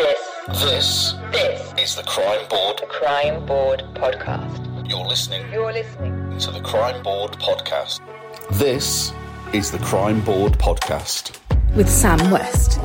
This, This this, is the Crime Board. the Crime Board podcast. You're listening You're listening. to the Crime Board podcast. This is the Crime Board podcast. with Sam West.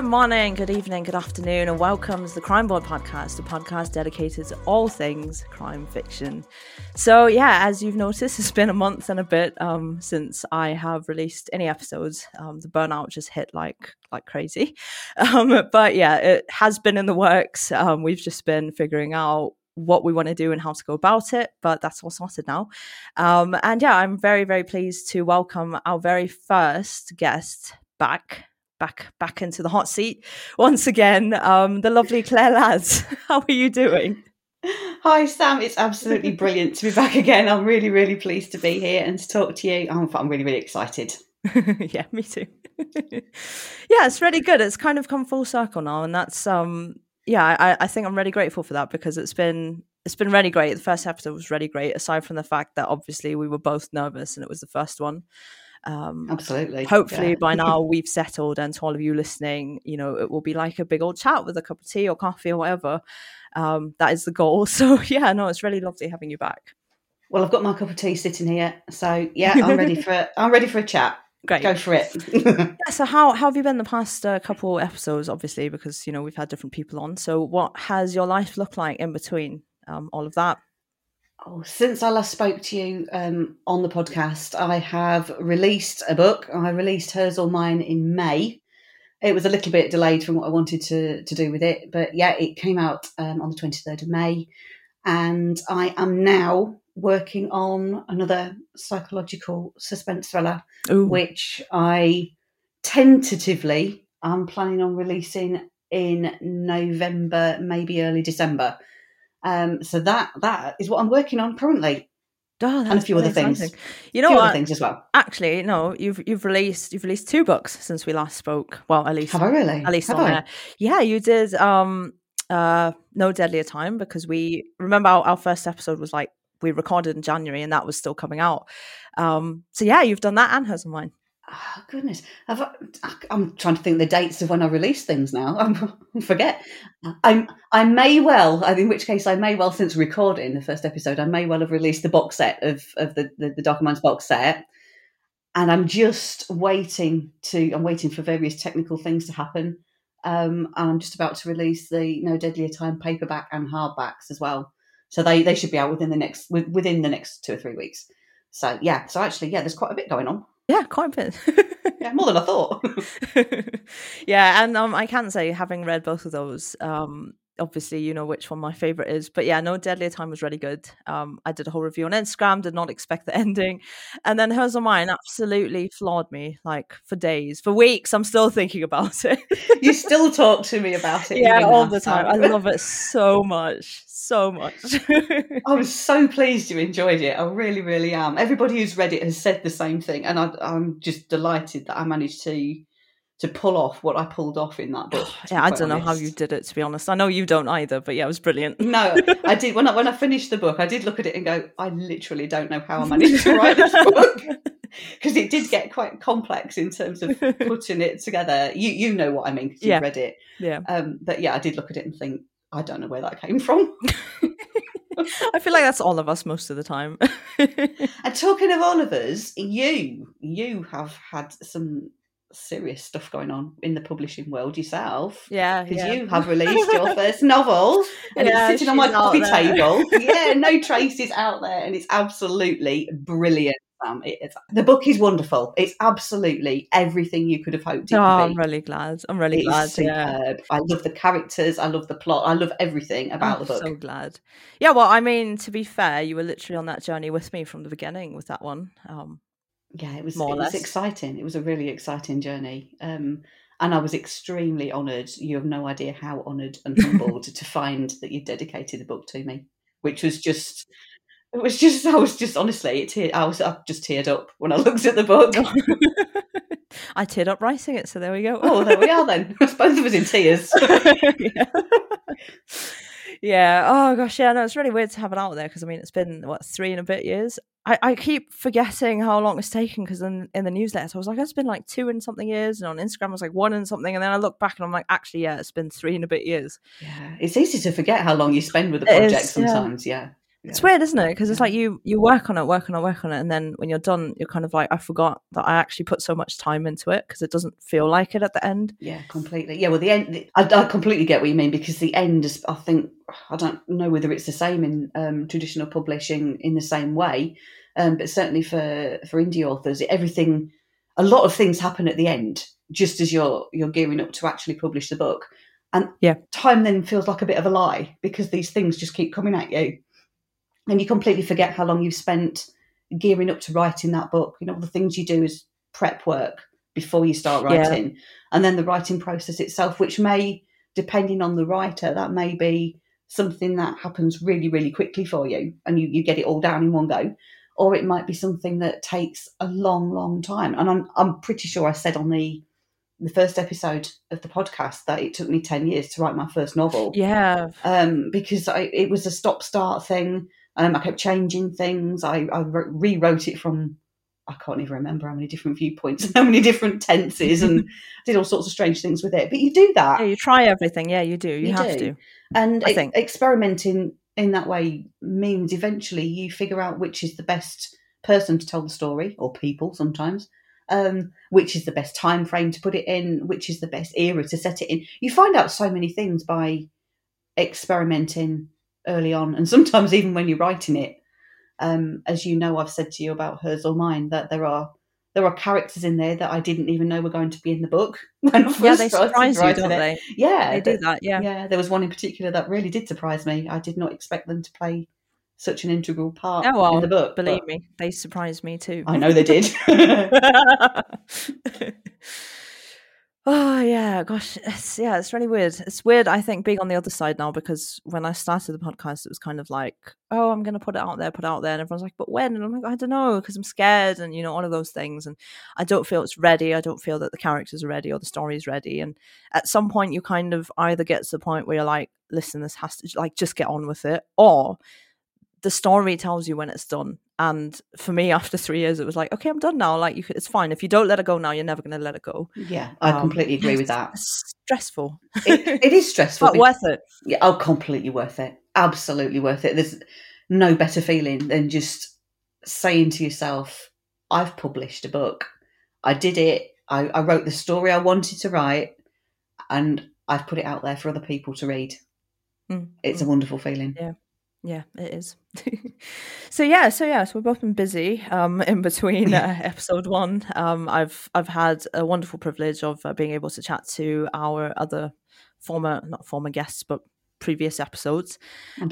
Good morning, good evening, good afternoon, and welcome to the Crime Board podcast, a podcast dedicated to all things crime fiction. So, yeah, as you've noticed, it's been a month and a bit um, since I have released any episodes. Um, the burnout just hit like like crazy, um, but yeah, it has been in the works. Um, we've just been figuring out what we want to do and how to go about it, but that's all sorted now. Um, and yeah, I'm very very pleased to welcome our very first guest back back back into the hot seat once again. Um, the lovely Claire Ladds. How are you doing? Hi, Sam. It's absolutely brilliant to be back again. I'm really, really pleased to be here and to talk to you. I'm, I'm really, really excited. yeah, me too. yeah, it's really good. It's kind of come full circle now, and that's um, yeah, I, I think I'm really grateful for that because it's been it's been really great. The first episode was really great, aside from the fact that obviously we were both nervous and it was the first one. Um, Absolutely. hopefully Yeah. by now we've settled and to all of you listening you know it will be like a big old chat with a cup of tea or coffee or whatever um that is the goal so yeah no it's really lovely having you back Well, I've got my cup of tea sitting here, so yeah, I'm ready for. I'm ready for a chat. great Go for it. yeah, so how, how have you been the past uh, couple episodes obviously because you know we've had different people on so what has your life looked like in between um all of that oh, since I last spoke to you um, on the podcast, I have released a book. I released hers or mine in May. It was a little bit delayed from what I wanted to to do with it, but yeah, it came out um, on the 23rd of May, and I am now working on another psychological suspense thriller Ooh. which I tentatively am planning on releasing in November, maybe early December. Um, so that that is what I'm working on currently, Oh, and a few really other things. exciting. you a know few other what things as well. actually no you've you've released you've released two books since we last spoke well at least Have I really? at least Have on I? there. Yeah, you did um uh No Deadlier Time because we remember our, our first episode was like we recorded in January and that was still coming out. Um so yeah, you've done that and hers and mine. Oh, goodness, Have I, I'm trying to think the dates of when I release things now. I forget. I I may well, in which case I may well, since recording the first episode, I may well have released the box set of of the the, the Darker box set, and I'm just waiting to. I'm waiting for various technical things to happen, um, and I'm just about to release the No Deadlier Time paperback and hardbacks as well. So they they should be out within the next within the next two or three weeks. So yeah, so actually yeah, there's quite a bit going on. Yeah, quite a bit. Yeah, more than I thought. yeah, and um, I can say, having read both of those, um, obviously you know which one my favorite is. But yeah, no, Deadlier Time was really good. Um, I did a whole review on Instagram, did not expect the ending, and then hers or mine absolutely floored me like for days, for weeks. I'm still thinking about it. you still talk to me about it. yeah, all the time. I love it so much, so much. I was so pleased you enjoyed it. I really, really am. Everybody who's read it has said the same thing, and I, I'm just delighted that I managed to to pull off what I pulled off in that book. yeah, I don't know how you did it. To be honest, I know you don't either. But yeah, it was brilliant. No, I did when I when I finished the book. I did look at it and go, I literally don't know how I managed to write this book because it did get quite complex in terms of putting it together. You you know what I mean because Yeah. you've read it. Yeah, Um, but yeah, I did look at it and think, I don't know where that came from. I feel like that's all of us most of the time. And talking of all of us, you you have had some serious stuff going on in the publishing world yourself. yeah, Because yeah. you have released your first novel and Yeah, it's sitting on my coffee there. table. Yeah, no traces out there, and it's absolutely brilliant. Sam. It is, the book is wonderful. It's absolutely everything you could have hoped it Oh, I'm really glad. I'm really It glad. Yeah. I love the characters. I love the plot. I love everything about I'm the book. so glad. Yeah, well, I mean, to be fair, you were literally on that journey with me from the beginning with that one. Um, yeah, it was it was exciting. It was a really exciting journey. Um, and I was extremely honoured. You have no idea how honoured and humbled to find that you dedicated the book to me, which was just it was just I was just honestly it I was I just teared up when I looked at the book. I teared up writing it, so there we go. oh, there we are then. Both of us in tears. yeah. yeah. Oh gosh, yeah. No, it's really weird to have it out there because I mean, it's been what three and a bit years. I, I keep forgetting how long it's taken because in, in the newsletter I was like, it's been like two and something years, and on Instagram I was like one and something, and then I look back and I'm like, actually, yeah, it's been three and a bit years. Yeah, it's easy to forget how long you spend with a project is, yeah. sometimes. Yeah. It's weird, isn't it? Because it's like you you work on it, work on it, work on it, and then when you're done, you're kind of like, I forgot that I actually put so much time into it because it doesn't feel like it at the end. Yeah, completely. Yeah, well, the end. the- I, I completely get what you mean because the end is. I think I don't know whether it's the same in um, traditional publishing in the same way, um, but certainly for for indie authors, everything, a lot of things happen at the end, just as you're you're gearing up to actually publish the book, and Yeah. time then feels like a bit of a lie because these things just keep coming at you, and you completely forget how long you've spent gearing up to writing that book. You know, all the things you do is prep work before you start Yeah. writing and then the writing process itself, which may, depending on the writer, that may be something that happens really, really quickly for you and you, you get it all down in one go. Or it might be something that takes a long, long time. And I'm, I'm pretty sure I said on the the first episode of the podcast that it took me 10 years to write my first novel Yeah, um, because I, it was a stop start thing. Um, I kept changing things. I, I rewrote it from I can't even remember how many different viewpoints and how many different tenses, and did all sorts of strange things with it. But you do that, yeah. You try everything. Yeah, you do. You, You have do. to. and I e- think. experimenting in that way means eventually you figure out which is the best person to tell the story, or people sometimes. Um, which is the best time frame to put it in? Which is the best era to set it in? You find out so many things by experimenting early on, and sometimes even when you're writing it. Um, as you know, I've said to you about hers or mine that there are there are characters in there that I didn't even know were going to be in the book when I first Yeah, they surprise you, don't it. they? Yeah, They do that. Yeah. yeah, there was one in particular that really did surprise me. I did not expect them to play such an integral part Oh well, in the book. believe me, they surprised me too. I know they did. oh yeah, gosh, it's, yeah, it's really weird. It's weird. I think being on the other side now because when I started the podcast, it was kind of like, oh, I'm going to put it out there, put it out there, and everyone's like, but when? And I'm like, I don't know, because I'm scared, and you know, all of those things, and I don't feel it's ready. I don't feel that the characters are ready or the story is ready. And at some point, you kind of either get to the point where you're like, listen, this has to like just get on with it, or the story tells you when it's done. And for me, after three years, it was like, okay, I'm done now. Like, you it's fine. If you don't let it go now, you're never going to let it go. yeah, I Um, completely agree with that. Stressful, It, it is stressful. but worth it. yeah, oh, completely worth it. Absolutely worth it. There's no better feeling than just saying to yourself, I've published a book. I did it. I, I wrote the story I wanted to write, and I've put it out there for other people to read. Mm, It's a mm. wonderful feeling. Yeah. Yeah, it is. so yeah, so yeah, so we've both been busy um, in between uh, episode one. Um, I've I've had a wonderful privilege of uh, being able to chat to our other former, not former guests, but previous episodes.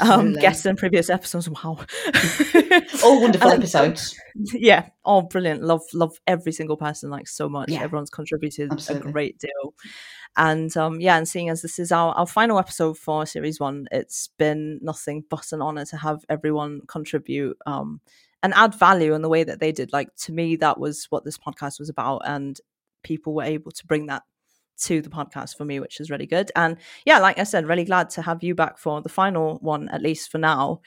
Um, guests in previous episodes. Wow, All wonderful Um, episodes. yeah all brilliant love love every single person like so much Yeah. everyone's contributed Absolutely. a great deal and um yeah and seeing as this is our, our final episode for series one it's been nothing but an honor to have everyone contribute um and add value in the way that they did like to me that was what this podcast was about and people were able to bring that to the podcast for me which is really good and yeah like i said really glad to have you back for the final one at least for now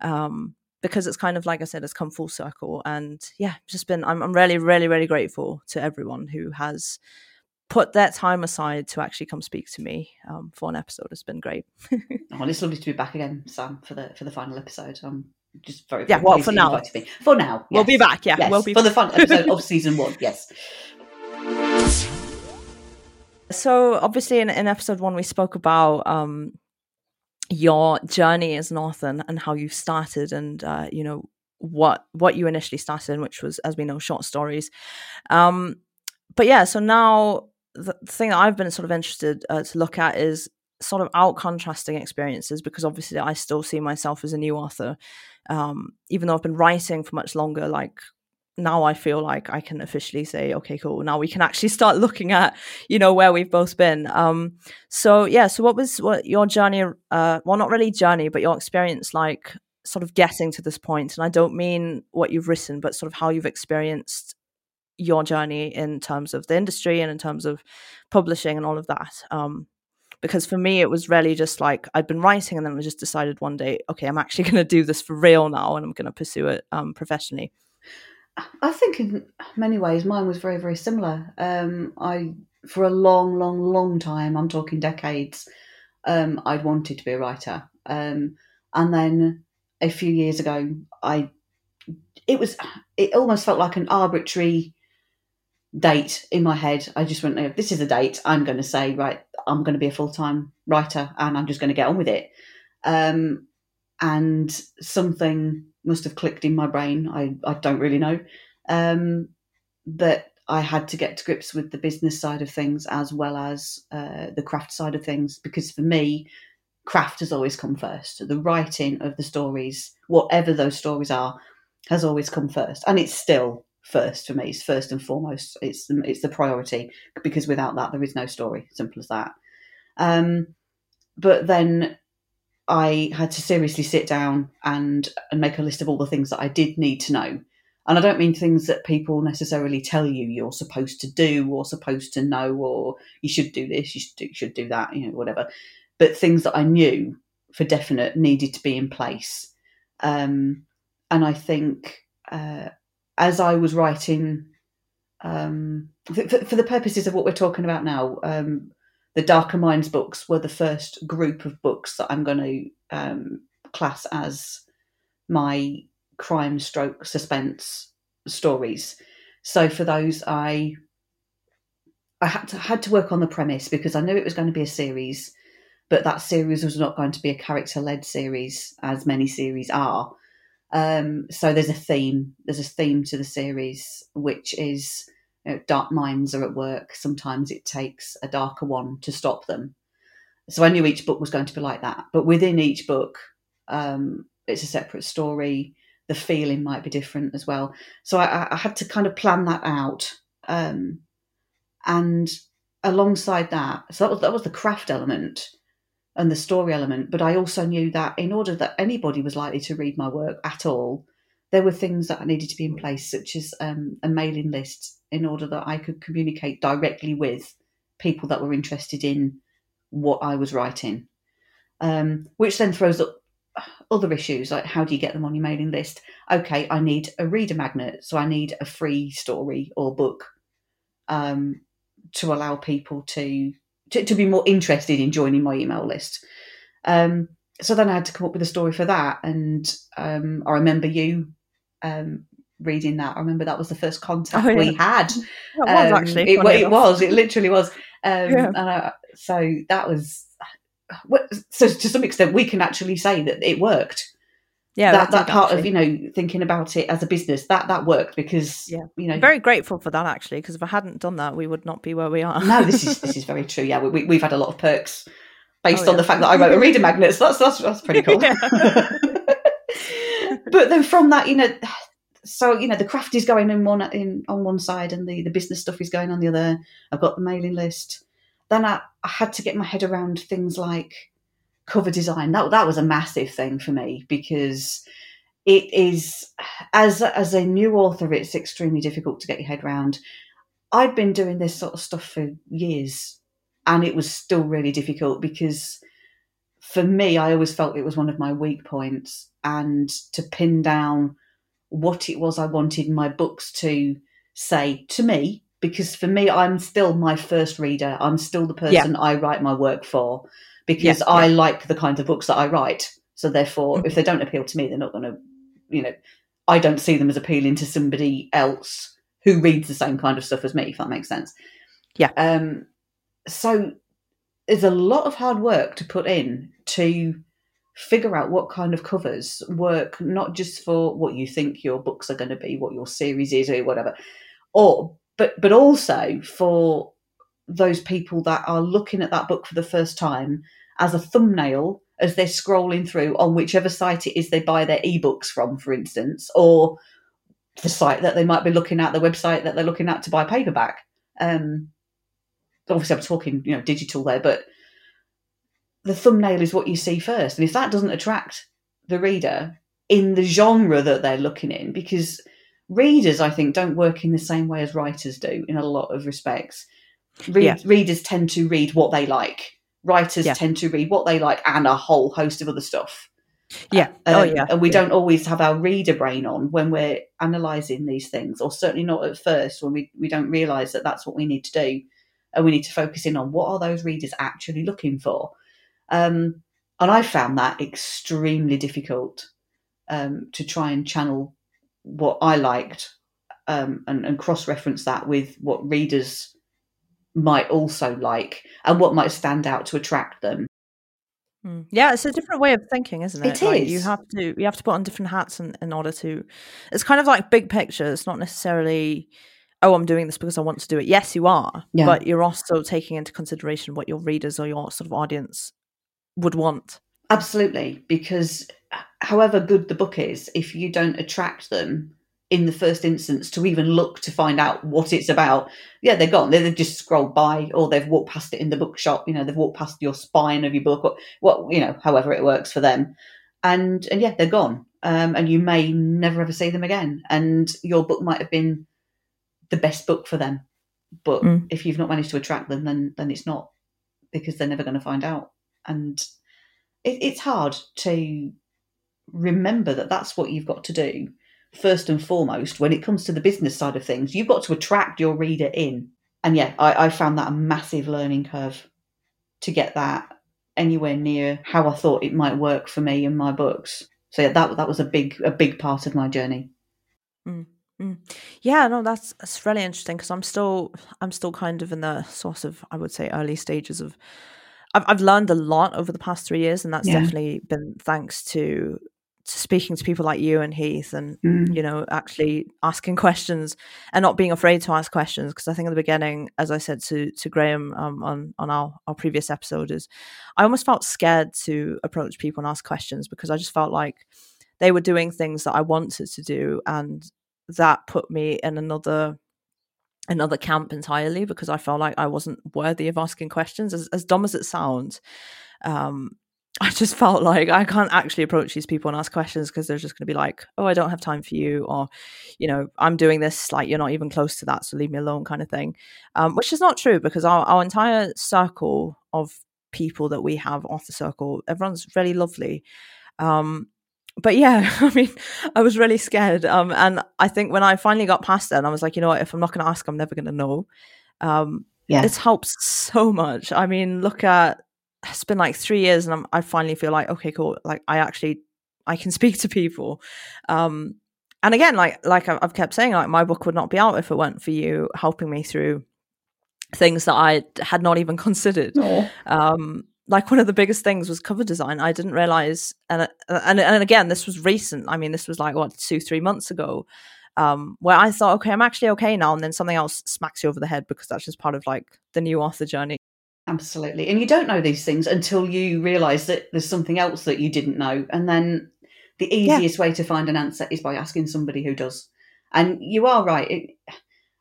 um because it's kind of like I said, it's come full circle. And yeah, just been, I'm, I'm really, really, really grateful to everyone who has put their time aside to actually come speak to me um, for an episode. It's been great. Oh, it's lovely to be back again, Sam, for the for the final episode. I'm just very, Yeah, well, for now. For now, We'll be back. Yeah, Yes, we'll be for the final episode of season one. Yes. So obviously in, in episode one we spoke about um your journey as an author and, and how you started and uh, you know what what you initially started in, which was as we know short stories. Um but yeah, so now the thing that I've been sort of interested uh, to look at is sort of out contrasting experiences because obviously I still see myself as a new author. Um, even though I've been writing for much longer, like now I feel like I can officially say, okay, cool. Now we can actually start looking at, you know, where we've both been. Um, so yeah, so what was what your journey? Uh, well, not really journey, but your experience like sort of getting to this point. and I don't mean what you've written, but sort of how you've experienced your journey in terms of the industry and in terms of publishing and all of that. Um, because for me, it was really just like I'd been writing, and then I just decided one day, okay, I'm actually going to do this for real now, and I'm going to pursue it um, professionally. I think in many ways mine was very, very similar. Um, I, for a long, long, long time, I'm talking decades, um, I'd wanted to be a writer. Um, and then a few years ago, I, it was, it almost felt like an arbitrary date in my head. I just went, this is a date. I'm going to say, right, I'm going to be a full time writer and I'm just going to get on with it. Um, and something must have clicked in my brain. I, I don't really know. Um, that I had to get to grips with the business side of things as well as uh, the craft side of things because for me, craft has always come first. The writing of the stories, whatever those stories are, has always come first, and it's still first for me. It's first and foremost. It's the, it's the priority because without that, there is no story. Simple as that. Um, but then I had to seriously sit down and and make a list of all the things that I did need to know. And I don't mean things that people necessarily tell you you're supposed to do or supposed to know or you should do this, you should do, should do that, you know, whatever. But things that I knew for definite needed to be in place. Um, and I think uh, as I was writing, um, for, for, the purposes of what we're talking about now, um, the Darker Minds books were the first group of books that I'm going to um, class as my crime stroke suspense stories. So for those, I I had to had to work on the premise because I knew it was going to be a series, but that series was not going to be a character led series as many series are. Um, so there's a theme. There's a theme to the series, which is you know, dark minds are at work. Sometimes it takes a darker one to stop them. So I knew each book was going to be like that. But within each book, um, it's a separate story. The feeling might be different as well. So I, I had to kind of plan that out. Um, and alongside that, so that was that was the craft element and the story element. But I also knew that in order that anybody was likely to read my work at all, there were things that needed to be in place, such as um, a mailing list, in order that I could communicate directly with people that were interested in what I was writing. Um, which then throws up other issues like how do you get them on your mailing list? Okay, I need a reader magnet, so I need a free story or book um, to allow people to to, to be more interested in joining my email list. Um, so then I had to come up with a story for that, and um, I remember you um, reading that. I remember that was the first contact Oh, yeah. we had. It was actually. It, it was. It literally was. Um, Yeah. And I, so that was. So to some extent, we can actually say that it worked. Yeah, that that part of you know thinking about it as a business that that worked because Yeah. you know I'm very grateful for that actually, because if I hadn't done that, we would not be where we are. no this is this is very true yeah we, we, have had a lot of perks based Oh, on yeah. the fact that I wrote a reader magnet so that's that's, that's pretty cool. but then from that you know so you know the craft is going in one in on one side and the the business stuff is going on the other. I've got the mailing list. Then I, I had to get my head around things like cover design. That that was a massive thing for me because it is as as a new author it's extremely difficult to get your head around. I'd been doing this sort of stuff for years and it was still really difficult because for me i always felt it was one of my weak points and to pin down what it was i wanted my books to say to me because for me i'm still my first reader i'm still the Yeah. person i write my work for because Yeah, i like the kinds of books that i write so therefore Mhm. if they don't appeal to me they're not going to you know i don't see them as appealing to somebody else who reads the same kind of stuff as me if that makes sense Yeah. um so there's a lot of hard work to put in to figure out what kind of covers work not just for what you think your books are going to be what your series is or whatever or but but also for those people that are looking at that book for the first time as a thumbnail as they're scrolling through on whichever site it is they buy their ebooks from for instance or the site that they might be looking at the website that they're looking at to buy paperback. Um obviously i'm talking you know digital there but the thumbnail is what you see first and if that doesn't attract the reader in the genre that they're looking in because readers i think don't work in the same way as writers do in a lot of respects Read, Yeah. readers tend to read what they like writers Yeah. tend to read what they like and a whole host of other stuff Yeah. oh Um, yeah. and we yeah. don't always have our reader brain on when we're analysing these things, or certainly not at first when we, we don't realise that that's what we need to do. And we need to focus in on what are those readers actually looking for. Um, and I found that extremely difficult um, to try and channel what I liked um, and, and cross reference that with what readers might also like and what might stand out to attract them. Mm. Yeah, it's a different way of thinking, isn't it? It Like, you have to you have to put on different hats in, in order to. It's kind of like big picture. It's not necessarily, oh, I'm doing this because I want to do it. Yes, you are, Yeah. but you're also taking into consideration what your readers or your sort of audience would want. Absolutely, because however good the book is, if you don't attract them in the first instance to even look to find out what it's about, yeah, they're gone. They- They've just scrolled by, or they've walked past it in the bookshop. You know, they've walked past your spine of your book, or what you know, however it works for them, and and yeah, they're gone. Um, and you may never ever see them again. And your book might have been the best book for them, but Mm. if you've not managed to attract them, then then it's not because they're never going to find out. And it, it's hard to remember that that's what you've got to do first and foremost when it comes to the business side of things. You've got to attract your reader in. And yeah i, I found that a massive learning curve to get that anywhere near how i thought it might work for me and my books. So yeah that, that was a big a big part of my journey Yeah, no, that's that's really interesting because I'm still I'm still kind of in the sort of I would say early stages of. I've I've learned a lot over the past three years, and that's Yeah. definitely been thanks to, to speaking to people like you and Heath, and Mm. you know actually asking questions and not being afraid to ask questions. Because I think in the beginning, as I said to to Graham um, on on our our previous episode, is I almost felt scared to approach people and ask questions because I just felt like they were doing things that I wanted to do, and that put me in another another camp entirely because I felt like I wasn't worthy of asking questions. As as dumb as it sounds, um, I just felt like I can't actually approach these people and ask questions because they're just going to be like, "Oh, I don't have time for you," or, you know, "I'm doing this like you're not even close to that, so leave me alone," kind of thing. Um, which is not true because our our entire circle of people that we have off the circle, everyone's really lovely. Um, but yeah, I mean, I was really scared. Um, and I think when I finally got past that, I was like, you know what? If I'm not going to ask, I'm never going to know. Um, yeah it's helped so much. I mean, look at it's been like three years, and I'm, I finally feel like okay, cool. Like I actually I can speak to people. Um, and again, like like I've kept saying, like my book would not be out if it weren't for you helping me through things that I had not even considered um like one of the biggest things was cover design i didn't realize and and and again this was recent i mean this was like what two three months ago um where i thought okay i'm actually okay now and then something else smacks you over the head because that's just part of like the new author journey Absolutely. And you don't know these things until you realise that there's something else that you didn't know. And then the Yeah. easiest way to find an answer is by asking somebody who does. And you are right. It,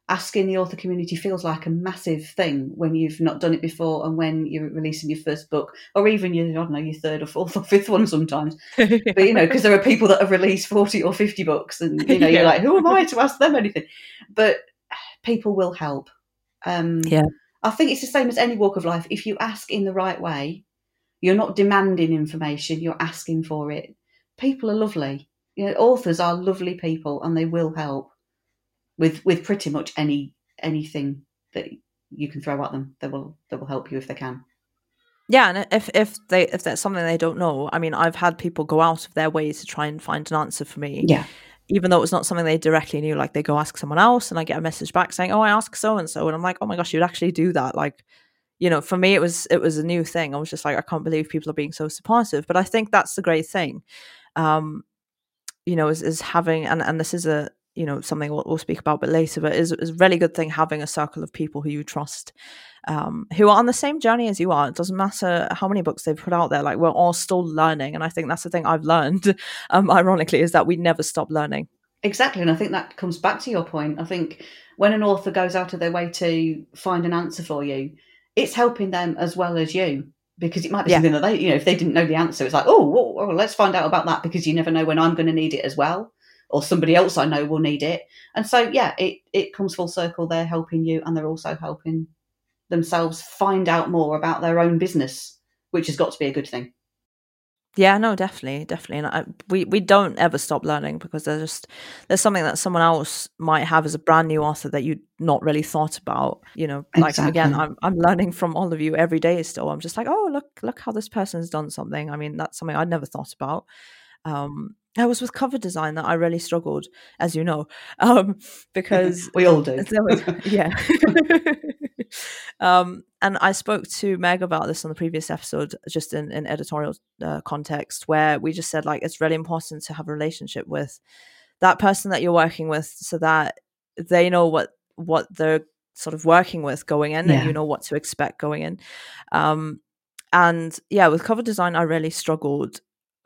asking the author community feels like a massive thing when you've not done it before and when you're releasing your first book or even your, I don't know, your third or fourth or fifth one sometimes. But, you know, because there are people that have released 40 or 50 books and, you know, Yeah. you're like, who am I to ask them anything? But people will help. Um, Yeah. I think it's the same as any walk of life. If you ask in the right way, you're not demanding information, you're asking for it. People are lovely. You know, authors are lovely people and they will help with with pretty much any anything that you can throw at them. They will they will help you if they can. yeah and if if they if that's something they don't know i mean i've had people go out of their way to try and find an answer for me Yeah. even though it was not something they directly knew like they go ask someone else and i get a message back saying oh i asked so and so and i'm like oh my gosh you'd actually do that like you know for me it was it was a new thing i was just like i can't believe people are being so supportive but i think that's the great thing um you know is, is having and and this is a you know something we'll, we'll speak about a bit later but is is a really good thing having a circle of people who you trust um who are on the same journey as you are it doesn't matter how many books they've put out there like we're all still learning and i think that's the thing i've learned um ironically is that we never stop learning Exactly, and I think that comes back to your point. I think when an author goes out of their way to find an answer for you, it's helping them as well as you. because it might be Yeah. something that they, you know, if they didn't know the answer, it's like, oh, well, well, let's find out about that because you never know when I'm going to need it as well, or somebody else I know will need it. And so, yeah, it it comes full circle. They're helping you, and they're also helping themselves find out more about their own business, which has got to be a good thing. Yeah, no, definitely, definitely, and I, we we don't ever stop learning because there's just there's something that someone else might have as a brand new author that you not really thought about. You know, like again, I'm I'm learning from all of you every day. Still, I'm just like, oh look look how this person's done something. I mean, that's something I'd never thought about. Um, I was with cover design that I really struggled, as you know, um, because we all do. was, yeah. um, and I spoke to Meg about this on the previous episode, just in, in editorial uh, context, where we just said like it's really important to have a relationship with that person that you're working with, so that they know what what they're sort of working with going in, Yeah. and you know what to expect going in. Um, and yeah, with cover design, I really struggled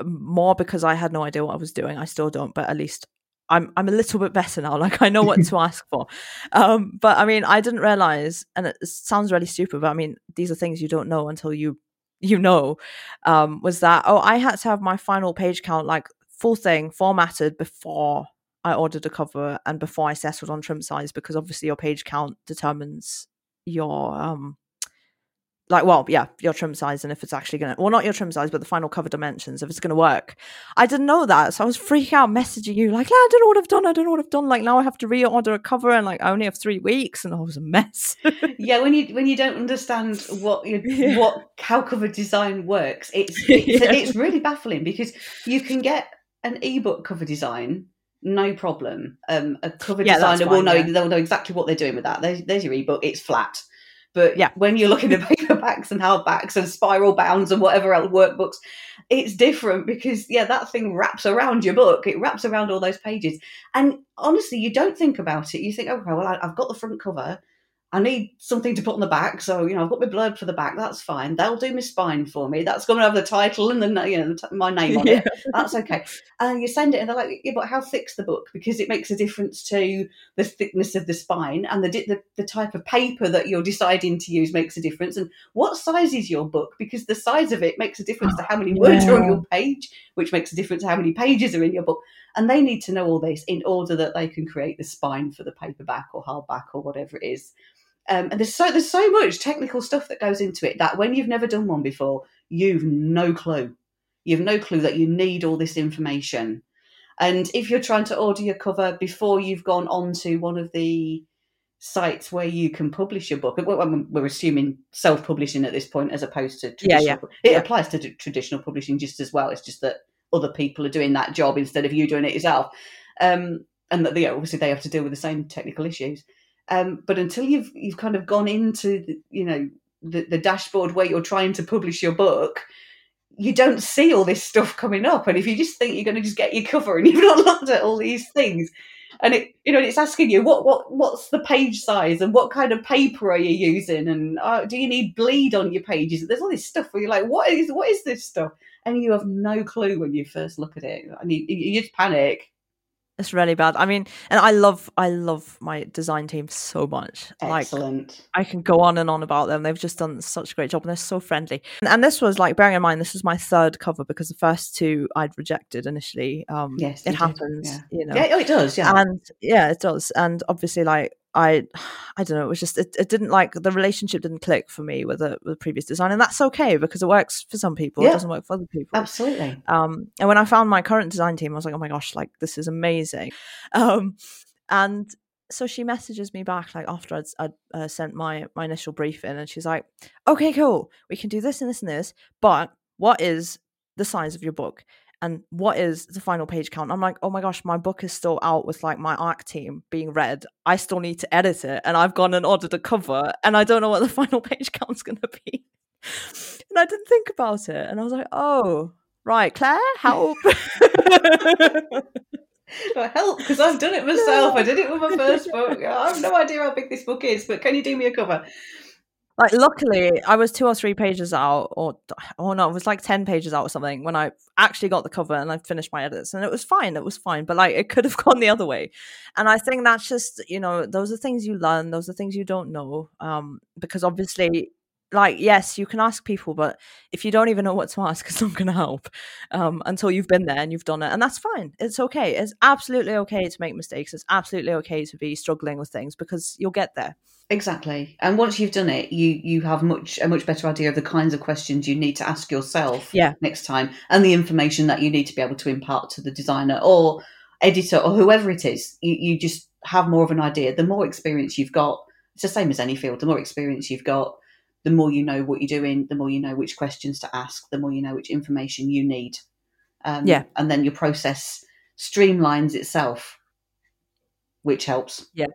more because I had no idea what I was doing. I still don't, but at least I'm I'm a little bit better now. Like I know what to ask for. Um, but I mean, I didn't realize, and it sounds really stupid, but I mean, these are things you don't know until you you know. Um, was that oh, I had to have my final page count like full thing formatted before I ordered a cover and before I settled on trim size because obviously your page count determines your um like well yeah your trim size and if it's actually gonna well not your trim size but the final cover dimensions if it's gonna work i didn't know that so i was freaking out messaging you like "Yeah, i don't know what i've done i don't know what i've done like now i have to reorder a cover and like i only have three weeks and i was a mess yeah, when you when you don't understand what you Yeah. what how cover design works, it's it's, Yeah. it's really baffling because you can get an ebook cover design no problem. Um, a cover Yeah, designer will know they'll know exactly what they're doing with that. There's, there's your ebook. It's flat. But Yeah. when you're looking at paperbacks and hardbacks and spiral bounds and whatever else workbooks, it's different because yeah, that thing wraps around your book. It wraps around all those pages. And honestly, you don't think about it. You think, okay, well, I, I've got the front cover. I need something to put on the back, so you know I've got my blurb for the back. That's fine. They'll do my spine for me. That's going to have the title and the you know the t- my name on it. That's okay. And you send it, and they're like, "Yeah, but how thick's the book? Because it makes a difference to the thickness of the spine and the di- the, the type of paper that you're deciding to use makes a difference. And what size is your book? Because the size of it makes a difference to how many words are on your page, which makes a difference to how many pages are in your book. And they need to know all this in order that they can create the spine for the paperback or hardback or whatever it is. Um, and there's so there's so much technical stuff that goes into it that when you've never done one before, you've no clue. You've no clue that you need all this information. And if you're trying to order your cover before you've gone onto one of the sites where you can publish your book, we're assuming self-publishing at this point as opposed to Yeah, traditional. yeah. It Yeah. applies to traditional publishing just as well. It's just that other people are doing that job instead of you doing it yourself, um, and that you know, obviously they have to deal with the same technical issues. Um, but until you've you've kind of gone into the, you know the, the dashboard where you're trying to publish your book, you don't see all this stuff coming up. And if you just think you're going to just get your cover and you've not looked at all these things, and it you know it's asking you what what what's the page size and what kind of paper are you using and uh, do you need bleed on your pages? There's all this stuff where you're like, what is what is this stuff? And you have no clue when you first look at it, and you, you just panic. It's really bad i mean and i love i love my design team so much like Excellent. I can go on and on about them. They've just done such a great job and they're so friendly. And, and this was like, bearing in mind, this was my third cover because the first two I'd rejected initially. Um, Yes, it happens, yeah. you know. yeah, oh, it does. Yeah, And yeah, it does. And obviously, like, I, I don't know. It was just it, it didn't like the relationship didn't click for me with the with the previous design, and that's okay because it works for some people. It doesn't work for other people. absolutely. Um, and when I found my current design team, I was like, oh my gosh, like this is amazing. Um, and so she messages me back like after I'd, I'd uh, sent my my initial brief in, and she's like, okay, cool, we can do this and this and this, but what is the size of your book? And what is the final page count? I'm like, oh my gosh, my book is still out with like my arc team being read. I still need to edit it, and I've gone and ordered a cover, and I don't know what the final page count's gonna be. and I didn't think about it, and I was like, oh, Right, Claire, help. Help because I've done it myself. I did it with my first book. I have no idea how big this book is, but can you do me a cover? Like, luckily, I was two or three pages out, or oh no, it was like ten pages out or something when I actually got the cover and I finished my edits, and it was fine. It was fine, but like, it could have gone the other way. And I think that's just you know, those are things you learn. Those are things you don't know, um, because obviously like yes you can ask people but if you don't even know what to ask it's not going to help um, until you've been there and you've done it and that's fine it's okay it's absolutely okay to make mistakes it's absolutely okay to be struggling with things because you'll get there Exactly. And once you've done it, you you have much a much better idea of the kinds of questions you need to ask yourself Yeah. next time and the information that you need to be able to impart to the designer or editor or whoever it is. You you just have more of an idea. The more experience you've got, it's the same as any field. The more experience you've got, the more you know what you're doing, the more you know which questions to ask, the more you know which information you need. Um, Yeah. And then your process streamlines itself, which helps. Yeah,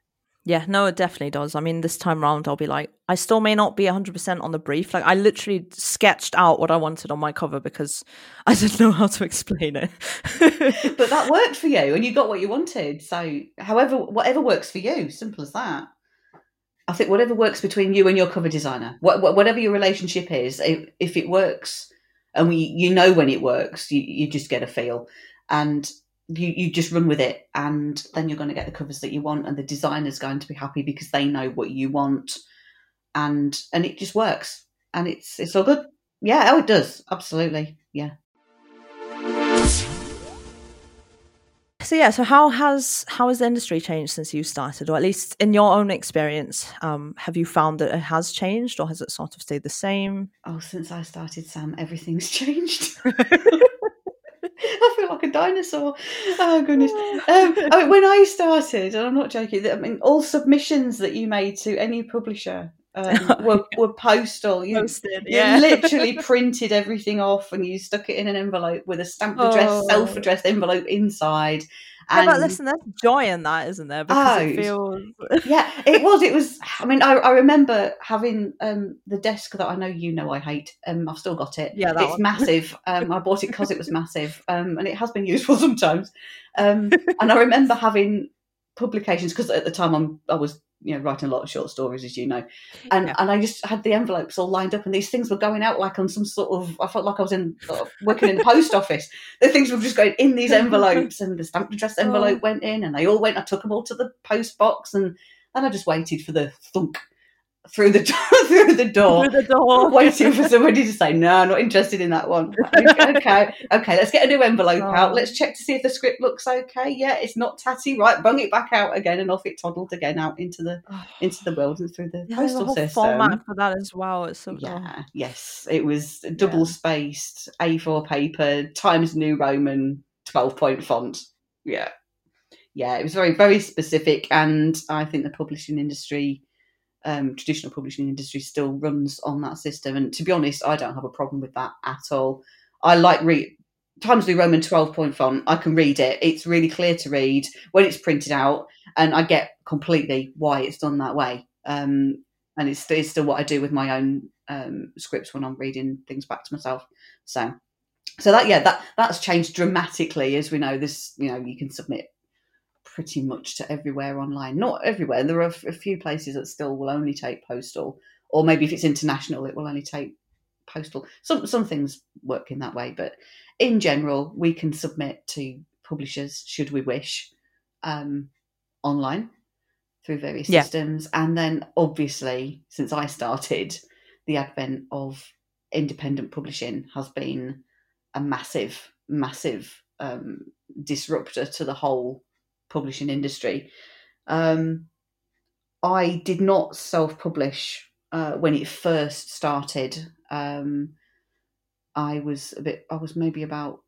Yeah, no, it definitely does. I mean, this time round, I'll be like, I still may not be 100% on the brief. Like, I literally sketched out what I wanted on my cover because I didn't know how to explain it. but that worked for you and you got what you wanted so however whatever works for you simple as that i think whatever works between you and your cover designer wha- wha- whatever your relationship is if, if it works and we, you know when it works you, you just get a feel. And you, you just run with it and then you're going to get the covers that you want and the designer's going to be happy because they know what you want. And and it just works. And it's it's all good. Yeah oh it does. Absolutely. Yeah so yeah, so how has how has the industry changed since you started, or at least in your own experience, um, have you found that it has changed, or has it sort of stayed the same? Oh, since I started, Sam, everything's changed. I feel like a dinosaur. Oh goodness! Um, I mean, when I started, and I'm not joking. I mean, all submissions that you made to any publisher um, were, were postal. You, Posted, you literally printed everything off, and you stuck it in an envelope with a stamped address, Oh. self-addressed envelope inside. Yeah, but And- listen, there's joy in that, isn't there? Because it Oh, feels yeah, it was. It was. I mean, I, I remember having um, the desk that I know you know I hate. Um, I've still got it. Yeah, it's one. massive. Um, I bought it because it was massive, um, and it has been useful sometimes. Um, and I remember having publications because at the time I'm I was you know writing a lot of short stories, as you know, and Yeah. and I just had the envelopes all lined up, and these things were going out like on some sort of. I felt like I was in uh, working in the post office. The things were just going in these envelopes, and the stamped address envelope went in, and they all went. I took them all to the post box, and and I just waited for the thunk through the through the door. through the door. Waiting for somebody to say, no, I'm not interested in that one. Okay, okay, let's get a new envelope Oh. out. Let's check to see if the script looks okay. Yeah, it's not tatty. Right, bung it back out again, and off it toddled again out into the into the world and through the Yeah, postal whole system. format for that as well. It's so oh. Yeah, yes, it was double spaced A4 paper Times New Roman 12 point font. Yeah, yeah, it was very very specific, and I think the publishing industry, um, traditional publishing industry, still runs on that system. And to be honest, I don't have a problem with that at all. I like read Times New Roman 12 point font. I can read it. It's really clear to read when it's printed out, and I get completely why it's done that way. Um, and it's, it's still what I do with my own um, scripts when I'm reading things back to myself. So, so that yeah, that that's changed dramatically. As we know, this you know you can submit pretty much to everywhere online. Not everywhere. There are a few places that still will only take postal, or maybe if it's international, it will only take postal. Some some things work in that way, but in general, we can submit to publishers should we wish um, online through various Yeah. systems, and then obviously, since I started, the advent of independent publishing has been a massive, massive um, disruptor to the whole publishing industry. Um, I did not self publish uh, when it first started. Um, I was a bit, I was maybe about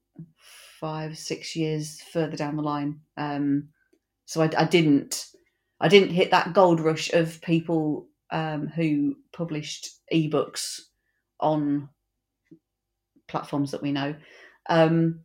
five, six years further down the line. Um, so I, I didn't, I didn't hit that gold rush of people um, who published ebooks on platforms that we know. Um,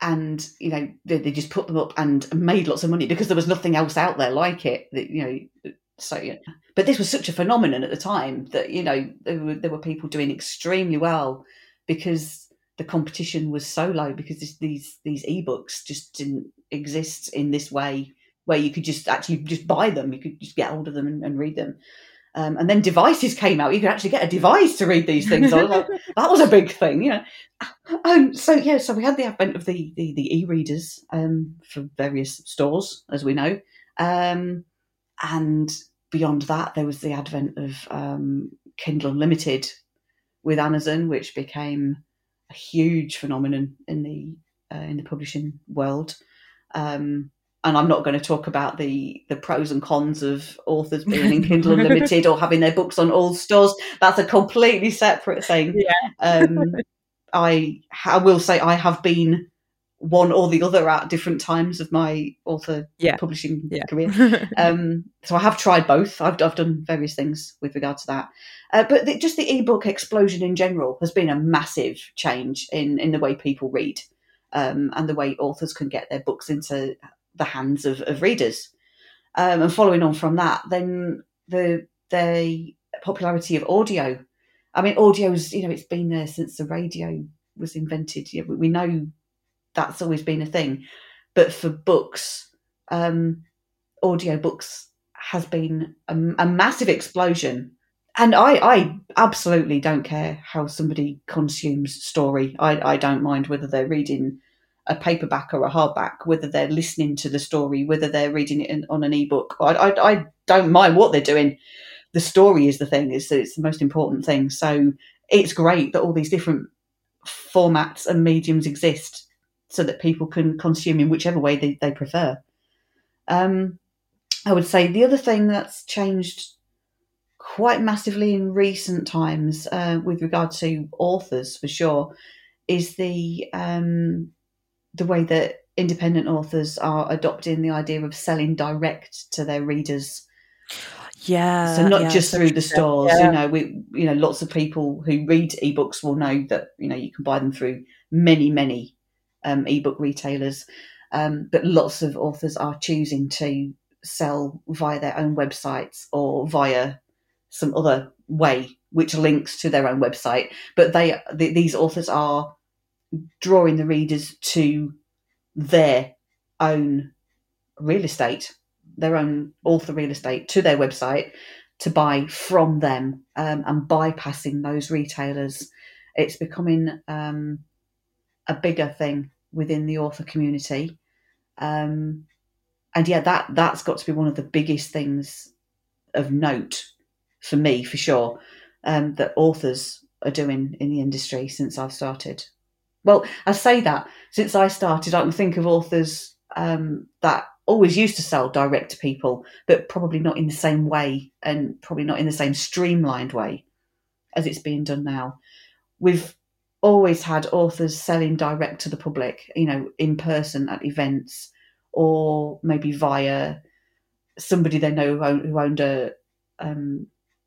and you know they, they just put them up and made lots of money because there was nothing else out there like it that you know so yeah. But this was such a phenomenon at the time that you know there were, there were people doing extremely well because the competition was so low because this, these these ebooks just didn't exist in this way where you could just actually just buy them. You could just get hold of them and, and read them um, and then devices came out. You could actually get a device to read these things was like, that was a big thing you know. Um, so yeah, so we had the advent of the the, the e-readers um, for various stores, as we know, um, and beyond that, there was the advent of um, Kindle Unlimited with Amazon, which became a huge phenomenon in the uh, in the publishing world. Um, and I'm not going to talk about the the pros and cons of authors being in Kindle Unlimited or having their books on all stores. That's a completely separate thing. Yeah. Um, I I will say I have been one or the other at different times of my author Yeah. publishing Yeah. career. Um, so I have tried both. I've, I've done various things with regard to that. Uh, but the, just the ebook explosion in general has been a massive change in, in the way people read um, and the way authors can get their books into the hands of, of readers. Um, and following on from that, then the the popularity of audio. I mean, audio's you know it's been there since the radio was invented. We know that's always been a thing, but for books, um, audio books has been a, a massive explosion. And I, I absolutely don't care how somebody consumes story. I, I don't mind whether they're reading a paperback or a hardback, whether they're listening to the story, whether they're reading it in, on an ebook. I, I, I don't mind what they're doing. The story is the thing; it's, it's the most important thing. So it's great that all these different formats and mediums exist, so that people can consume in whichever way they, they prefer. Um, I would say the other thing that's changed quite massively in recent times, uh, with regard to authors for sure, is the um, the way that independent authors are adopting the idea of selling direct to their readers. yeah. So not yeah, just through the stores. Yeah. You know, we you know lots of people who read ebooks will know that you know you can buy them through many many um, ebook retailers, um, but lots of authors are choosing to sell via their own websites or via some other way which links to their own website. But they th- these authors are drawing the readers to their own real estate, their own author real estate, to their website to buy from them um, and bypassing those retailers. It's becoming um, a bigger thing within the author community. Um, and yeah, that that's got to be one of the biggest things of note for me, for sure, um, that authors are doing in the industry since I've started. Well, I say that since I started, I can think of authors um, that always used to sell direct to people, but probably not in the same way and probably not in the same streamlined way as it's being done now. We've always had authors selling direct to the public, you know, in person at events or maybe via somebody they know who owned, a um,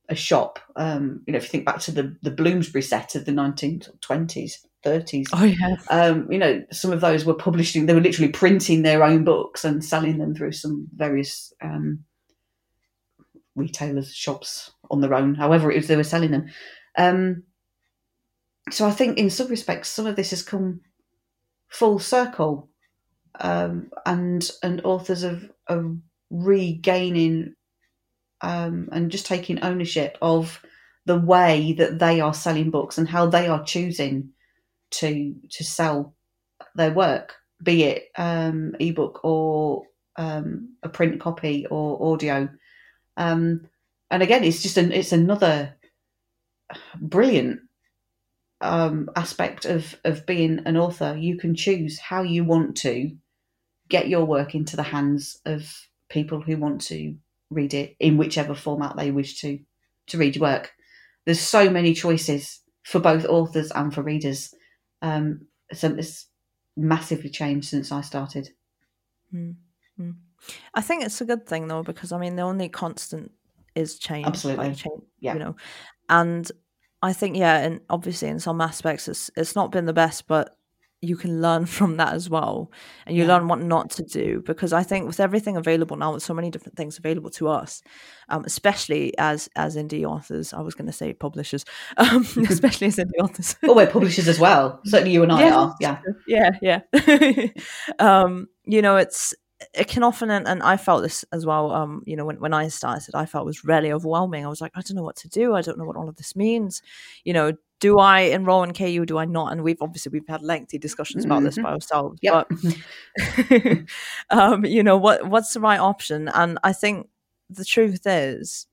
a shop. Um, you know, if you think back to the the Bloomsbury set of the 1920s, 30s, Oh yeah. um, you know, some of those were publishing, they were literally printing their own books and selling them through some various um, retailers' shops on their own, however it was they were selling them. Um, so I think in some respects, some of this has come full circle. Um, and and authors of, of regaining um, and just taking ownership of the way that they are selling books and how they are choosing to to sell their work, be it um, ebook or um, a print copy or audio. Um, and again, it's just an it's another brilliant um, aspect of of being an author. You can choose how you want to get your work into the hands of people who want to read it in whichever format they wish to to read your work. There's so many choices for both authors and for readers. Um, so it's massively changed since I started. Mm, mm. I think it's a good thing though because I mean the only constant is change. like Absolutely. change, Yeah. You know, and I think yeah, and obviously in some aspects it's it's not been the best, but you can learn from that as well, and you Yeah. learn what not to do because I think with everything available now, with so many different things available to us, um, especially as as indie authors, I was going to say publishers, um, especially as indie authors. Oh, we're publishers as well. Certainly, you and I are. Yeah, yeah yeah um you know it's it can often and, and i felt this as well um you know when, when i started i felt it was really overwhelming i was like i don't know what to do i don't know what all of this means you know do i enroll in ku do i not and we've obviously we've had lengthy discussions about this Mhm. by ourselves Yep. but um you know what what's the right option and i think the truth is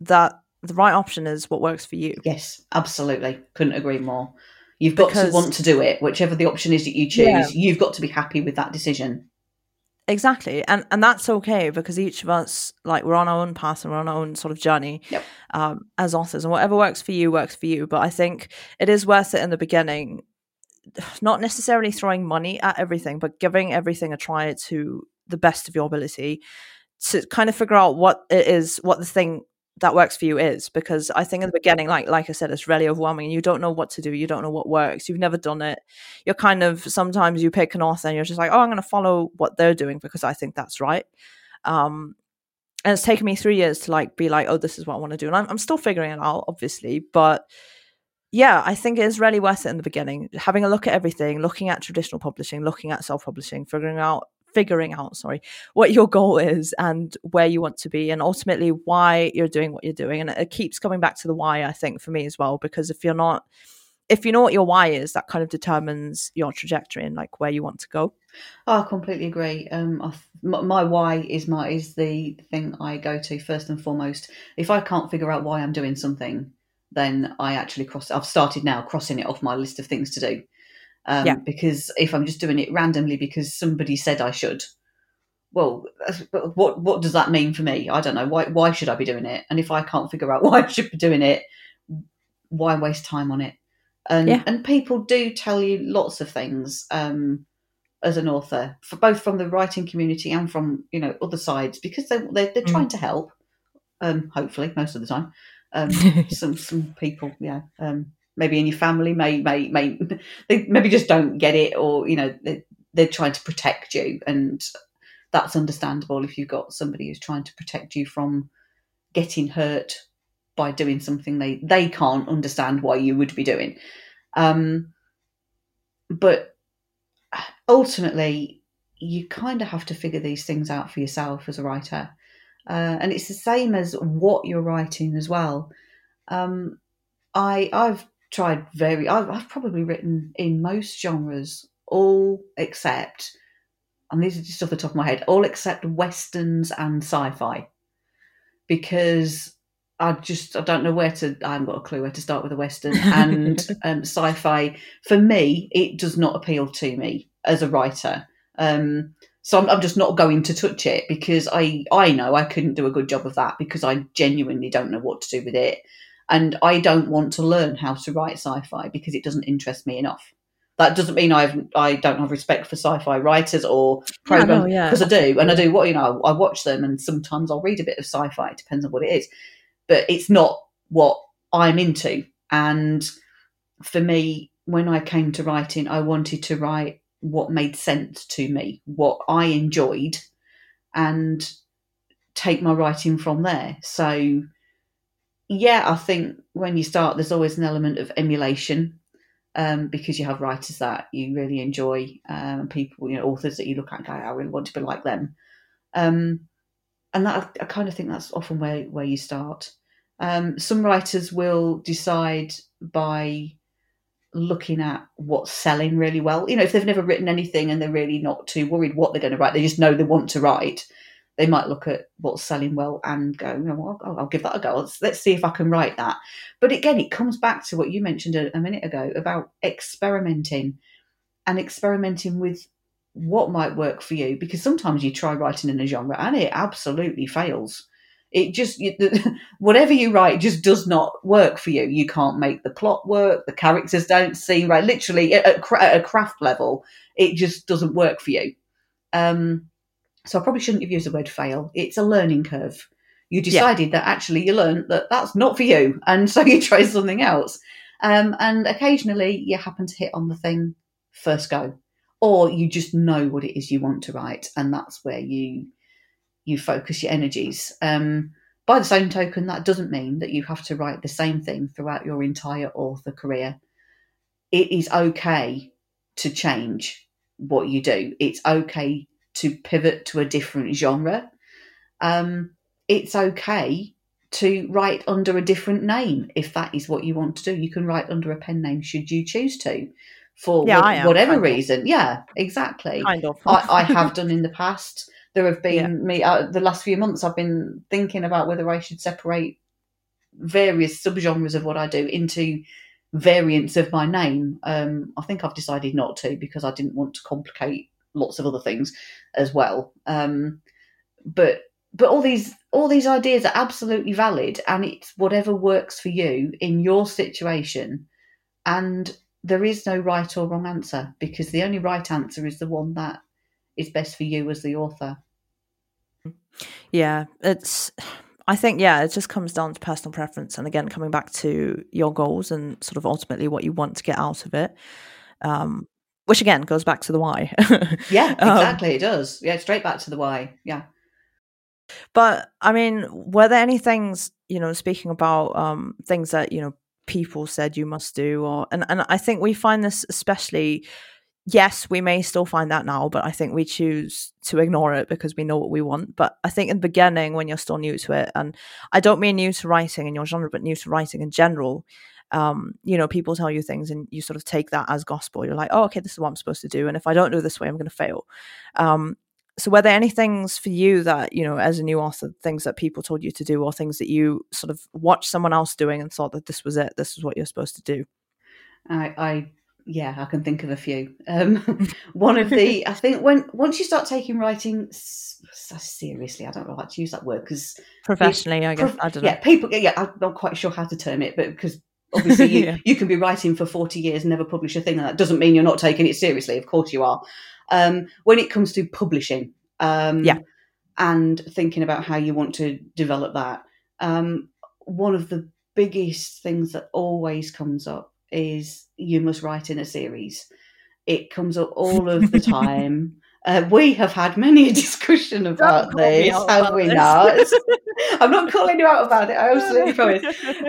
that the right option is what works for you. Yes, absolutely. Couldn't agree more. You've got Because- to want to do it, whichever the option is that you choose. Yeah. You've got to be happy with that decision. Exactly. And and that's okay because each of us like we're on our own path and we're on our own sort of journey Yep. um, as authors and whatever works for you works for you. But I think it is worth it in the beginning, not necessarily throwing money at everything, but giving everything a try to the best of your ability to kind of figure out what it is, what the thing that works for you is. Because I think in the beginning, like like I said, it's really overwhelming. And you don't know what to do. You don't know what works. You've never done it. You're kind of sometimes you pick an author and you're just like, oh, I'm going to follow what they're doing because I think that's right. Um, and it's taken me three years to like be like, oh, this is what I want to do, and I'm, I'm still figuring it out, obviously, but yeah, I think it is really worth it in the beginning. Having a look at everything, looking at traditional publishing, looking at self-publishing, figuring out figuring out, sorry, what your goal is and where you want to be and ultimately why you're doing what you're doing. And it keeps coming back to the why, I think, for me as well, because if you're not if you know what your why is, that kind of determines your trajectory and like where you want to go. Oh, I completely agree. Um, I, my, my why is my is the thing I go to first and foremost. If I can't figure out why I'm doing something, then I actually cross. I've started now crossing it off my list of things to do. Um, Yeah. Because if I'm just doing it randomly because somebody said I should, well, what what does that mean for me? I don't know. Why why should I be doing it? And if I can't figure out why I should be doing it, why waste time on it? And Yeah. and people do tell you lots of things. Um, as an author, for both from the writing community and from you know other sides, because they they're, they're Mm. trying to help. Um, hopefully, most of the time. Um, some some people, yeah, um, maybe in your family may may may they maybe just don't get it, or you know they, they're trying to protect you, and that's understandable if you've got somebody who's trying to protect you from getting hurt by doing something they they can't understand why you would be doing. Um, but ultimately, you kind of have to figure these things out for yourself as a writer. Uh, and it's the same as what you're writing as well. Um, I I've tried very I've, I've probably written in most genres, all except, and these are just off the top of my head, all except westerns and sci-fi, because I just I don't know where to I haven't got a clue where to start with a western and um, sci-fi. For me, it does not appeal to me as a writer. Um, so I'm, I'm just not going to touch it because I I know I couldn't do a good job of that because I genuinely don't know what to do with it, and I don't want to learn how to write sci-fi because it doesn't interest me enough. That doesn't mean I've I don't have respect for sci-fi writers or Yeah, no, yeah, because I do, and I do what you know. I watch them, and sometimes I'll read a bit of sci-fi. It depends on what it is, but it's not what I'm into. And for me, when I came to writing, I wanted to write what made sense to me, what I enjoyed, and take my writing from there. So, yeah, I think when you start, there's always an element of emulation um, because you have writers that you really enjoy, um, people, you know, authors that you look at and go, I really want to be like them. Um, and that I kind of think that's often where where you start. Um, some writers will decide by looking at what's selling really well. You know, if they've never written anything and they're really not too worried what they're going to write, they just know they want to write. They might look at what's selling well and go, you know, I'll, I'll give that a go. Let's, let's see if I can write that. But again, it comes back to what you mentioned a, a minute ago about experimenting and experimenting with what might work for you. Because sometimes you try writing in a genre and it absolutely fails. It just you, whatever you write just does not work for you. You can't make the plot work. The characters don't seem right. Literally at, at at a craft level, it just doesn't work for you. Um, so I probably shouldn't have used the word fail. It's a learning curve. You decided that actually you learned that that's not for you, and so you try something else. Um, and occasionally you happen to hit on the thing first go, or you just know what it is you want to write, and that's where you you focus your energies. Um, by the same token, that doesn't mean that you have to write the same thing throughout your entire author career. It is okay to change what you do. It's okay to pivot to a different genre. Um, it's okay to write under a different name if that is what you want to do. You can write under a pen name should you choose to, for Yeah, what- am, whatever kind of. reason. Yeah, exactly. kind of. I, I have done in the past. There have been Yeah. me uh, the last few months. I've been thinking about whether I should separate various subgenres of what I do into variants of my name. Um, I think I've decided not to because I didn't want to complicate lots of other things as well. Um, but but all these all these ideas are absolutely valid, and it's whatever works for you in your situation. And there is no right or wrong answer because the only right answer is the one that is best for you as the author. Yeah, it's. I think yeah, it just comes down to personal preference, and again, coming back to your goals and sort of ultimately what you want to get out of it. Um, which again goes back to the why. yeah, Um, exactly. it does. Yeah, straight back to the why. Yeah. But I mean, were there any things, you know, speaking about um, things that, you know, people said you must do or and, and I think we find this especially yes, we may still find that now, but I think we choose to ignore it because we know what we want. But I think in the beginning when you're still new to it, and I don't mean new to writing in your genre, but new to writing in general, um, you know, people tell you things and you sort of take that as gospel. You're like, oh, okay, this is what I'm supposed to do. And if I don't do it this way, I'm going to fail. Um, so were there any things for you that you know as a new author things that people told you to do or things that you sort of watched someone else doing and thought that this was it this is what you're supposed to do I, I yeah, I can think of a few. Um, one of the, I think, when once you start taking writing s- s- seriously, I don't know how to use that word because professionally i guess prof- i don't know yeah, people, yeah, I'm not quite sure how to term it, but because obviously you, Yeah. you can be writing for 40 years and never publish a thing, and that doesn't mean you're not taking it seriously. Of course you are. Um, when it comes to publishing, um, Yeah. and thinking about how you want to develop that, um, one of the biggest things that always comes up is you must write in a series. It comes up all of the time. Uh, we have had many a discussion about this, have we this. not? I'm not calling you out about it. I absolutely promise.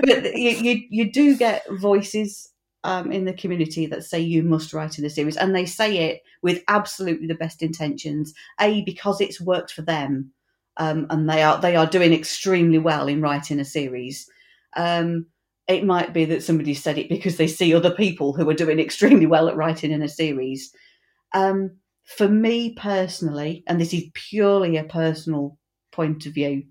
But you, you, you do get voices um, in the community that say you must write in a series, and they say it with absolutely the best intentions. A because it's worked for them, um, and they are they are doing extremely well in writing a series. Um, it might be that somebody said it because they see other people who are doing extremely well at writing in a series. Um, for me personally, and this is purely a personal point of view,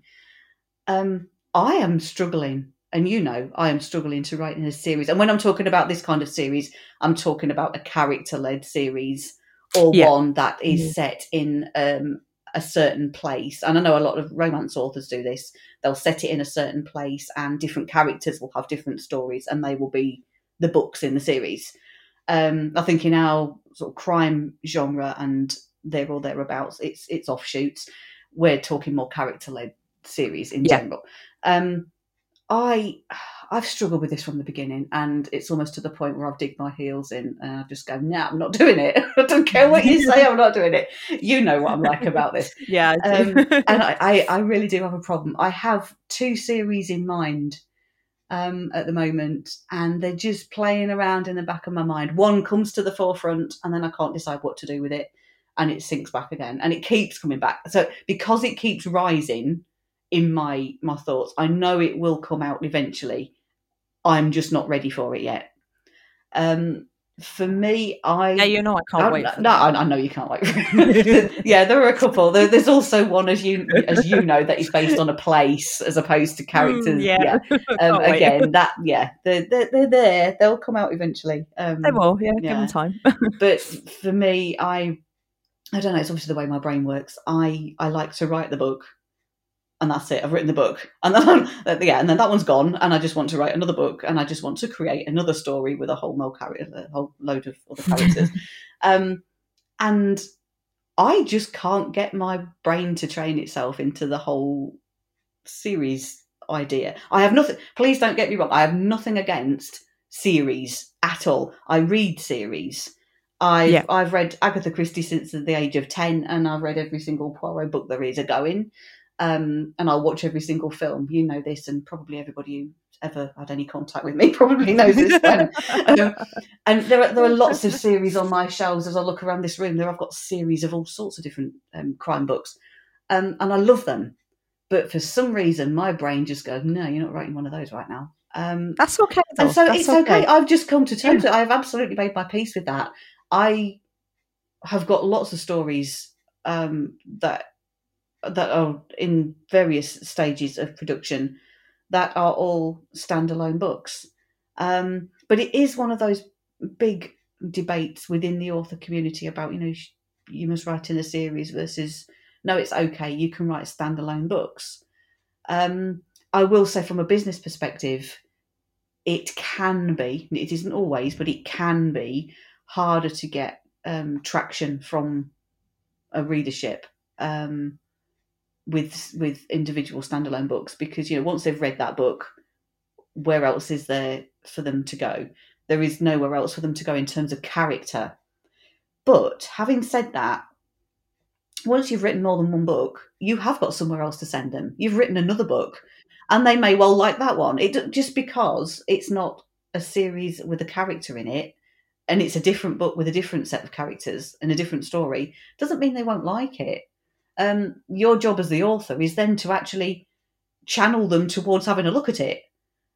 um, I am struggling, and you know, I am struggling to write in a series. And when I'm talking about this kind of series, I'm talking about a character led series or Yeah. one that is Mhm. set in um, a certain place. And I know a lot of romance authors do this. They'll set it in a certain place, and different characters will have different stories, and they will be the books in the series. Um, I think in our sort of crime genre and there or thereabouts, it's it's offshoots. We're talking more character led series in Yeah. general. Um, I I've struggled with this from the beginning, and it's almost to the point where I've digged my heels in, and I just go, "No, I'm not doing it. I don't care what you say, I'm not doing it." You know what I'm like about this, yeah I um, and I, I I really do have a problem. I have two series in mind um, at the moment, and they're just playing around in the back of my mind. One comes to the forefront, and then I can't decide what to do with it, and it sinks back again, and it keeps coming back. So because it keeps rising in my my thoughts, I know it will come out eventually. I'm just not ready for it yet. Um, for me, I yeah you know i can't I- wait for no. I, I know you can't wait. yeah, there are a couple. There, there's also one, as you as you know, that is based on a place as opposed to characters. Mm, yeah, Um, Can't wait. again, that yeah, they're, they're they're there. They'll come out eventually. Um, they will yeah, give them time but for me, I I don't know. It's obviously the way my brain works. I I like to write the book, and that's it. I've written the book, and then yeah, and then that one's gone, and I just want to write another book, and I just want to create another story with a whole more character, a whole load of other characters, um, and I just can't get my brain to train itself into the whole series idea. I have nothing. Please don't get me wrong. I have nothing against series at all. I read series. I've Yeah. I've read Agatha Christie since the age of ten, and I've read every single Poirot book there is a going. Um, and I'll watch every single film. You know this, and probably everybody who ever had any contact with me probably knows this. Um, and there are there are lots of series on my shelves as I look around this room. There I've got series of all sorts of different um, crime books, um, and I love them. But for some reason, my brain just goes, "No, you're not writing one of those right now." Um, that's okay though. and so That's it's okay. I've just come to terms. with it. I've absolutely made my peace with that. I have got lots of stories um, that that are in various stages of production that are all standalone books. Um, but it is one of those big debates within the author community about, you know, you must write in a series versus no, it's okay, you can write standalone books. Um, I will say, from a business perspective, it can be, it isn't always, but it can be harder to get um, traction from a readership um, with with individual standalone books because you know once they've read that book, where else is there for them to go? There is nowhere else for them to go in terms of character. But having said that, once you've written more than one book, you have got somewhere else to send them. You've written another book, and they may well like that one. It just because it's not a series with a character in it, and it's a different book with a different set of characters and a different story, doesn't mean they won't like it. Um, your job as the author is then to actually channel them towards having a look at it.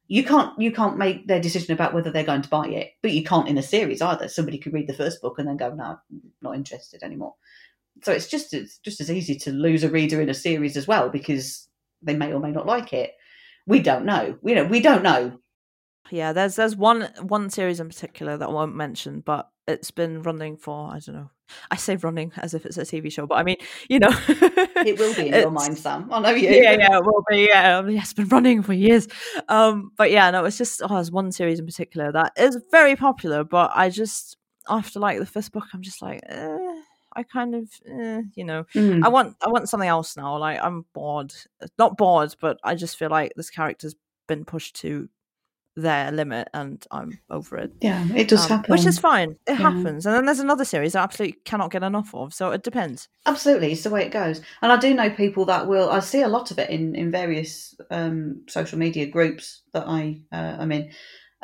You can't you can't make their decision about whether they're going to buy it, but you can't in a series either. Somebody could read the first book and then go, "No, I'm not interested anymore." So it's just it's just as easy to lose a reader in a series as well because they may or may not like it. We don't know. You know, we don't know. Yeah, there's there's one one series in particular that I won't mention, but it's been running for I don't know. I say running as if it's a TV show, but I mean, you know, it will be in your mind, Sam. I know you. Yeah, yeah, it will be. Yeah, um, yeah, it's been running for years. Um, but yeah, no, it's just oh, there's one series in particular that is very popular, but I just after like the first book, I'm just like. Eh I kind of, eh, you know, mm. I want I want something else now. Like I'm bored, not bored, but I just feel like this character's been pushed to their limit, and I'm over it. Yeah, it does um, happen, which is fine. It yeah. happens, and then there's another series I absolutely cannot get enough of. So it depends. Absolutely, it's the way it goes. And I do know people that will. I see a lot of it in in various um, social media groups that I uh, I'm in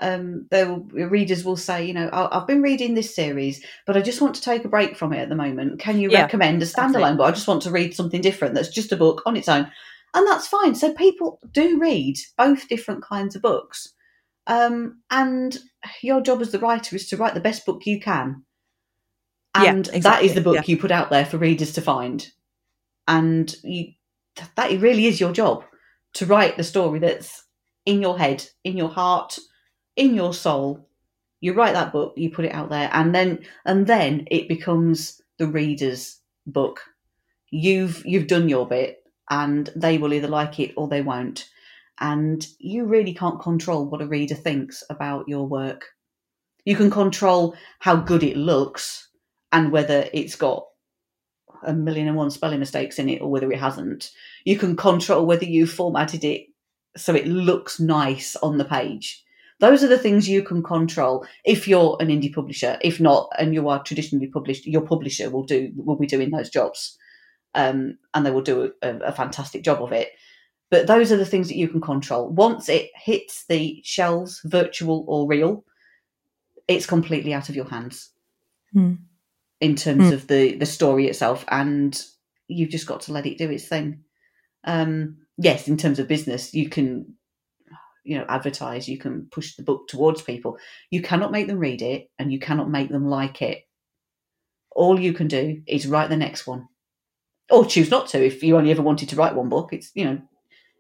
um, will, readers will say, you know, I've been reading this series, but I just want to take a break from it at the moment. Can you yeah, recommend a standalone But I just want to read something different that's just a book on its own. And that's fine. So people do read both different kinds of books. Um, and your job as the writer is to write the best book you can. And yeah, exactly. that is the book yeah. you put out there for readers to find. And you, that really is your job to write the story that's in your head, in your heart, in your soul you write that book you put it out there and then and then it becomes the reader's book you've you've done your bit and they will either like it or they won't and you really can't control what a reader thinks about your work you can control how good it looks and whether it's got a million and one spelling mistakes in it or whether it hasn't you can control whether you formatted it so it looks nice on the page those are the things you can control if you're an indie publisher. If not, and you are traditionally published, your publisher will do will be doing those jobs, um, and they will do a, a fantastic job of it. But those are the things that you can control. Once it hits the shelves, virtual or real, it's completely out of your hands mm. in terms mm. of the the story itself, and you've just got to let it do its thing. Um, yes, in terms of business, you can you know advertise you can push the book towards people you cannot make them read it and you cannot make them like it all you can do is write the next one or choose not to if you only ever wanted to write one book it's you know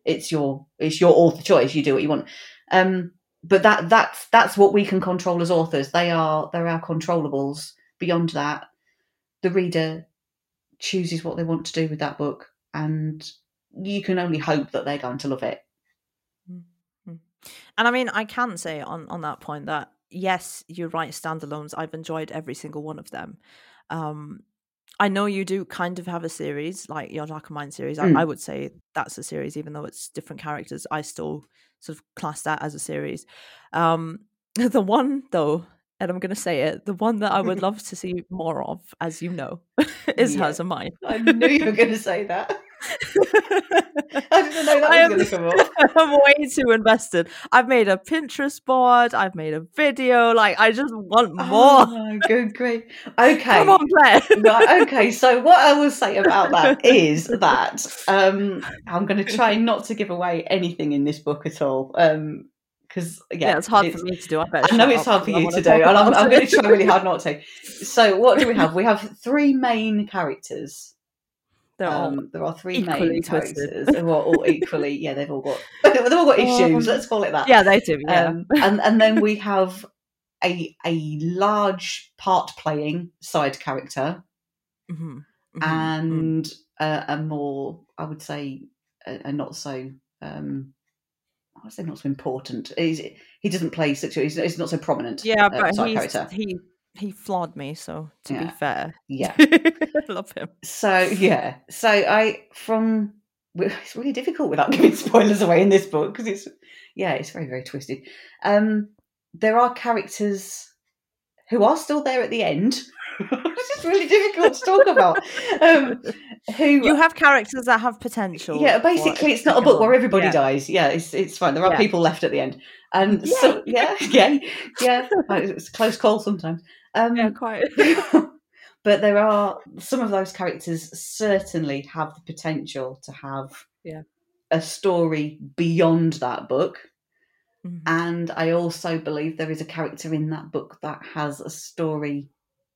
it's your it's your author choice you do what you want um but that that's that's what we can control as authors they are they're our controllables beyond that the reader chooses what they want to do with that book and you can only hope that they're going to love it and I mean, I can say on on that point that yes, you're right. Standalones, I've enjoyed every single one of them. Um, I know you do kind of have a series like your Darker Minds series. Mm. I, I, would say that's a series, even though it's different characters. I still sort of class that as a series. Um, the one though, and I'm going to say it, the one that I would love to see more of, as you know, is yeah. Hers or Mine. I knew you were going to say that. I didn't know that was going to come up. I'm way too invested. I've made a Pinterest board. I've made a video. Like I just want more. Oh, good, great. Okay, come on, Claire. right, okay, so what I will say about that is that um, I'm going to try not to give away anything in this book at all. Um, because yeah, yeah, it's hard it's, for me to do. I, I know it's hard for you to do, and I'm, I'm going to try really hard not to. So, what do we have? We have three main characters They're all Um, there are three main characters who are all equally. Yeah, they've all got they've all got issues. Um, Let's call it that. yeah, they do. Yeah. Um, and and then we have a a large part playing side character Mhm, mhm, and a, a more I would say a, a not so um I would say not so important. He's, he doesn't play such. a- He's, he's not so prominent. yeah, uh, but side he's, character. He flawed me. So to be fair, Yeah. I love him. So yeah. So I from it's really difficult without giving spoilers away in this book because it's yeah it's very very twisted. Um, there are characters who are still there at the end. This is really difficult to talk about. Um, who You have characters that have potential. yeah, basically, it's not a book where everybody Yeah. dies. Yeah, it's it's fine. There are Yeah. people left at the end, and so yeah, yeah, yeah. It's a close call sometimes. Um, Yeah, quite. but there are some of those characters certainly have the potential to have Yeah. a story beyond that book. Mhm. And I also believe there is a character in that book that has a story.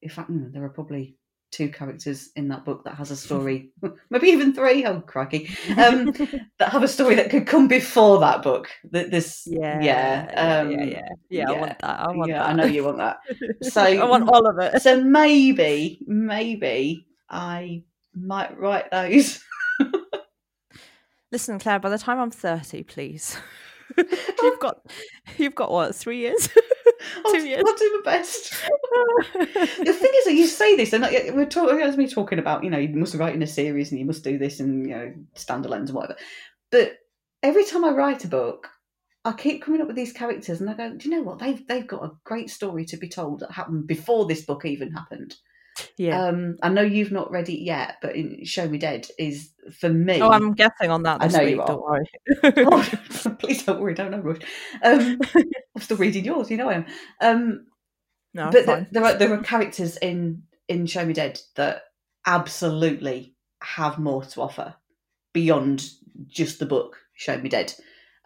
In fact, mm, there are probably two characters in that book that has a story, maybe even three. Oh, crikey! Um, that have a story that could come before that book. That this, Yeah, yeah, um, yeah, yeah, yeah. I want that. I want yeah, that. I know you want that. So I want all of it. so maybe, maybe I might write those. Listen, Claire. By the time I'm thirty, please. you've got, you've got what? Three years. I'll, years. I'll do my best. the thing is that you say this, and like, we're talking as me talking about, you know, you must write in a series and you must do this and you know standalones and whatever. But every time I write a book, I keep coming up with these characters, and I go, do you know what? They've they've got a great story to be told that happened before this book even happened. Yeah. Um, I know you've not read it yet, but in Show Me Dead is for me. oh, I'm guessing on that. I know week, you are. Don't worry. Oh, please don't worry, don't know rush. Um, I'm still reading yours, you know I am. Um, no, but fine. th- there are there are characters in in Show Me Dead that absolutely have more to offer beyond just the book Show Me Dead.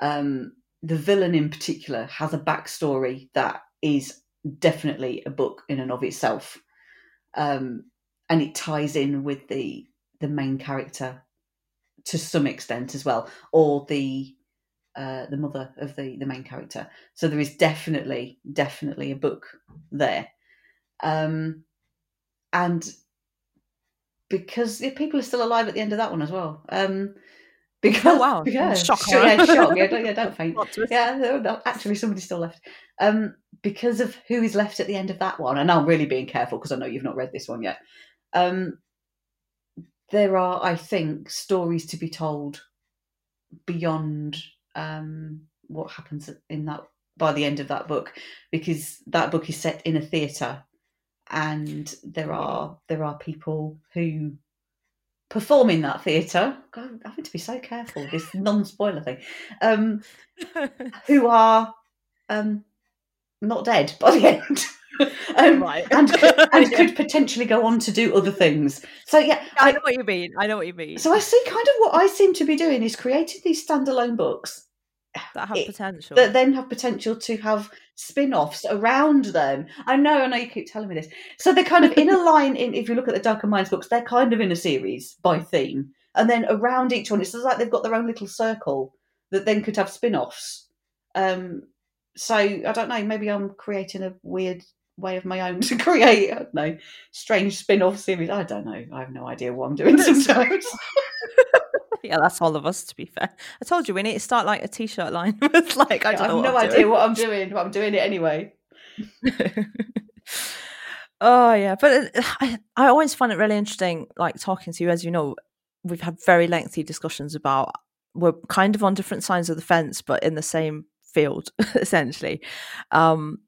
Um, the villain in particular has a backstory that is definitely a book in and of itself, um, and it ties in with the the main character to some extent as well, or the uh, the mother of the the main character. So there is definitely definitely a book there, um, and because people are still alive at the end of that one as well. Um, because Oh, wow. yeah, Shock sh- yeah, shock, yeah, don't, yeah, don't faint. Yeah, there- there- actually, somebody's still left. Um, because of who is left at the end of that one, and I'm really being careful because I know you've not read this one yet. Um, there are, I think, stories to be told beyond um, what happens in that by the end of that book, because that book is set in a theatre, and there are there are people who perform in that theatre. God, I'm having to be so careful. This non-spoiler thing. Um, who are um, not dead by the end. um, right. and could, and could potentially go on to do other things. So yeah, I I, know what you mean. I know what you mean. so I see kind of what I seem to be doing is creating these standalone books that have it- potential. that then have potential to have spin-offs around them. I know, I know you keep telling me this. So they're kind of in a line in if you look at the Darker Minds books, they're kind of in a series by theme. And then around each one, it's like they've got their own little circle that then could have spin-offs. Um so I don't know, maybe I'm creating a weird way of my own to create, I don't know, strange spin-off series. I don't know. I have no idea what I'm doing sometimes. yeah, that's all of us. To be fair, I told you we need to start like a t-shirt line. it's like I I don't have know. no idea what I'm doing, but I'm doing it anyway. oh yeah, but I I always find it really interesting, like talking to you. As you know, we've had very lengthy discussions about we're kind of on different sides of the fence, but in the same field essentially. Um,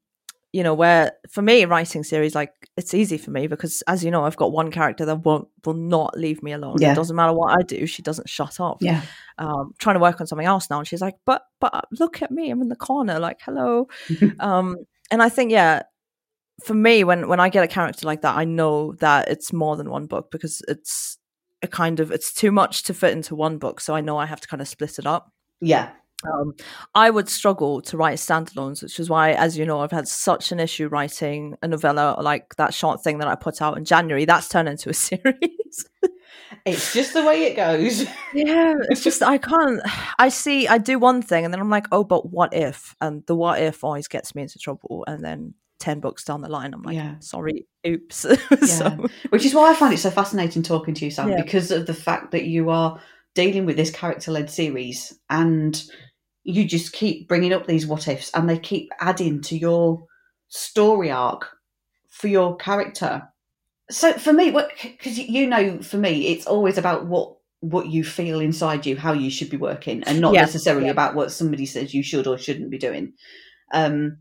you know, where for me writing series like it's easy for me because as you know, I've got one character that won't will not leave me alone. Yeah. It doesn't matter what I do, she doesn't shut up. Yeah. Um, trying to work on something else now, and she's like, "But, but look at me, I'm in the corner, like, hello." um, and I think, yeah, for me, when when I get a character like that, I know that it's more than one book because it's a kind of it's too much to fit into one book, so I know I have to kind of split it up. Yeah. Um, I would struggle to write standalones, which is why, as you know, I've had such an issue writing a novella like that short thing that I put out in January. That's turned into a series. It's just the way it goes. yeah, it's just I can't. I see, I do one thing, and then I'm like, oh, but what if? And the what if always gets me into trouble. And then ten books down the line, I'm like, Yeah. sorry, oops. Yeah. so, Which is why I find it so fascinating talking to you, Sam, Yeah. because of the fact that you are dealing with this character led series and you just keep bringing up these what ifs and they keep adding to your story arc for your character. So for me, what because you know, for me, it's always about what what you feel inside you, how you should be working, and not Yeah, necessarily yeah. about what somebody says you should or shouldn't be doing. Um,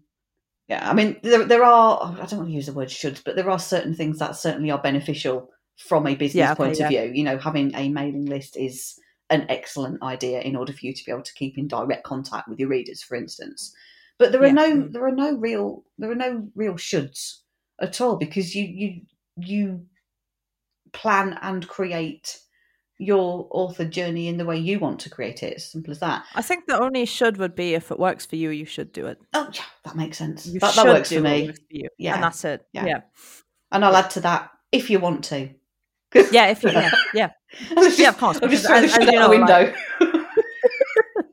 yeah, I mean, there, there are, I don't want to use the word should, but there are certain things that certainly are beneficial from a business Yeah, okay, point of view. You know, having a mailing list is an excellent idea in order for you to be able to keep in direct contact with your readers, for instance. But there are Yeah. no, there are no real, there are no real shoulds at all because you, you, you plan and create your author journey in the way you want to create it. As simple as that. I think the only should would be if it works for you, you should do it. Oh, yeah, that makes sense. You That, that works for me. works for you. Yeah. and that's it. Yeah. Yeah, And I'll add to that if you want to. yeah. If you, yeah, yeah. Yeah, of course, I'll just because throw the shit out the window.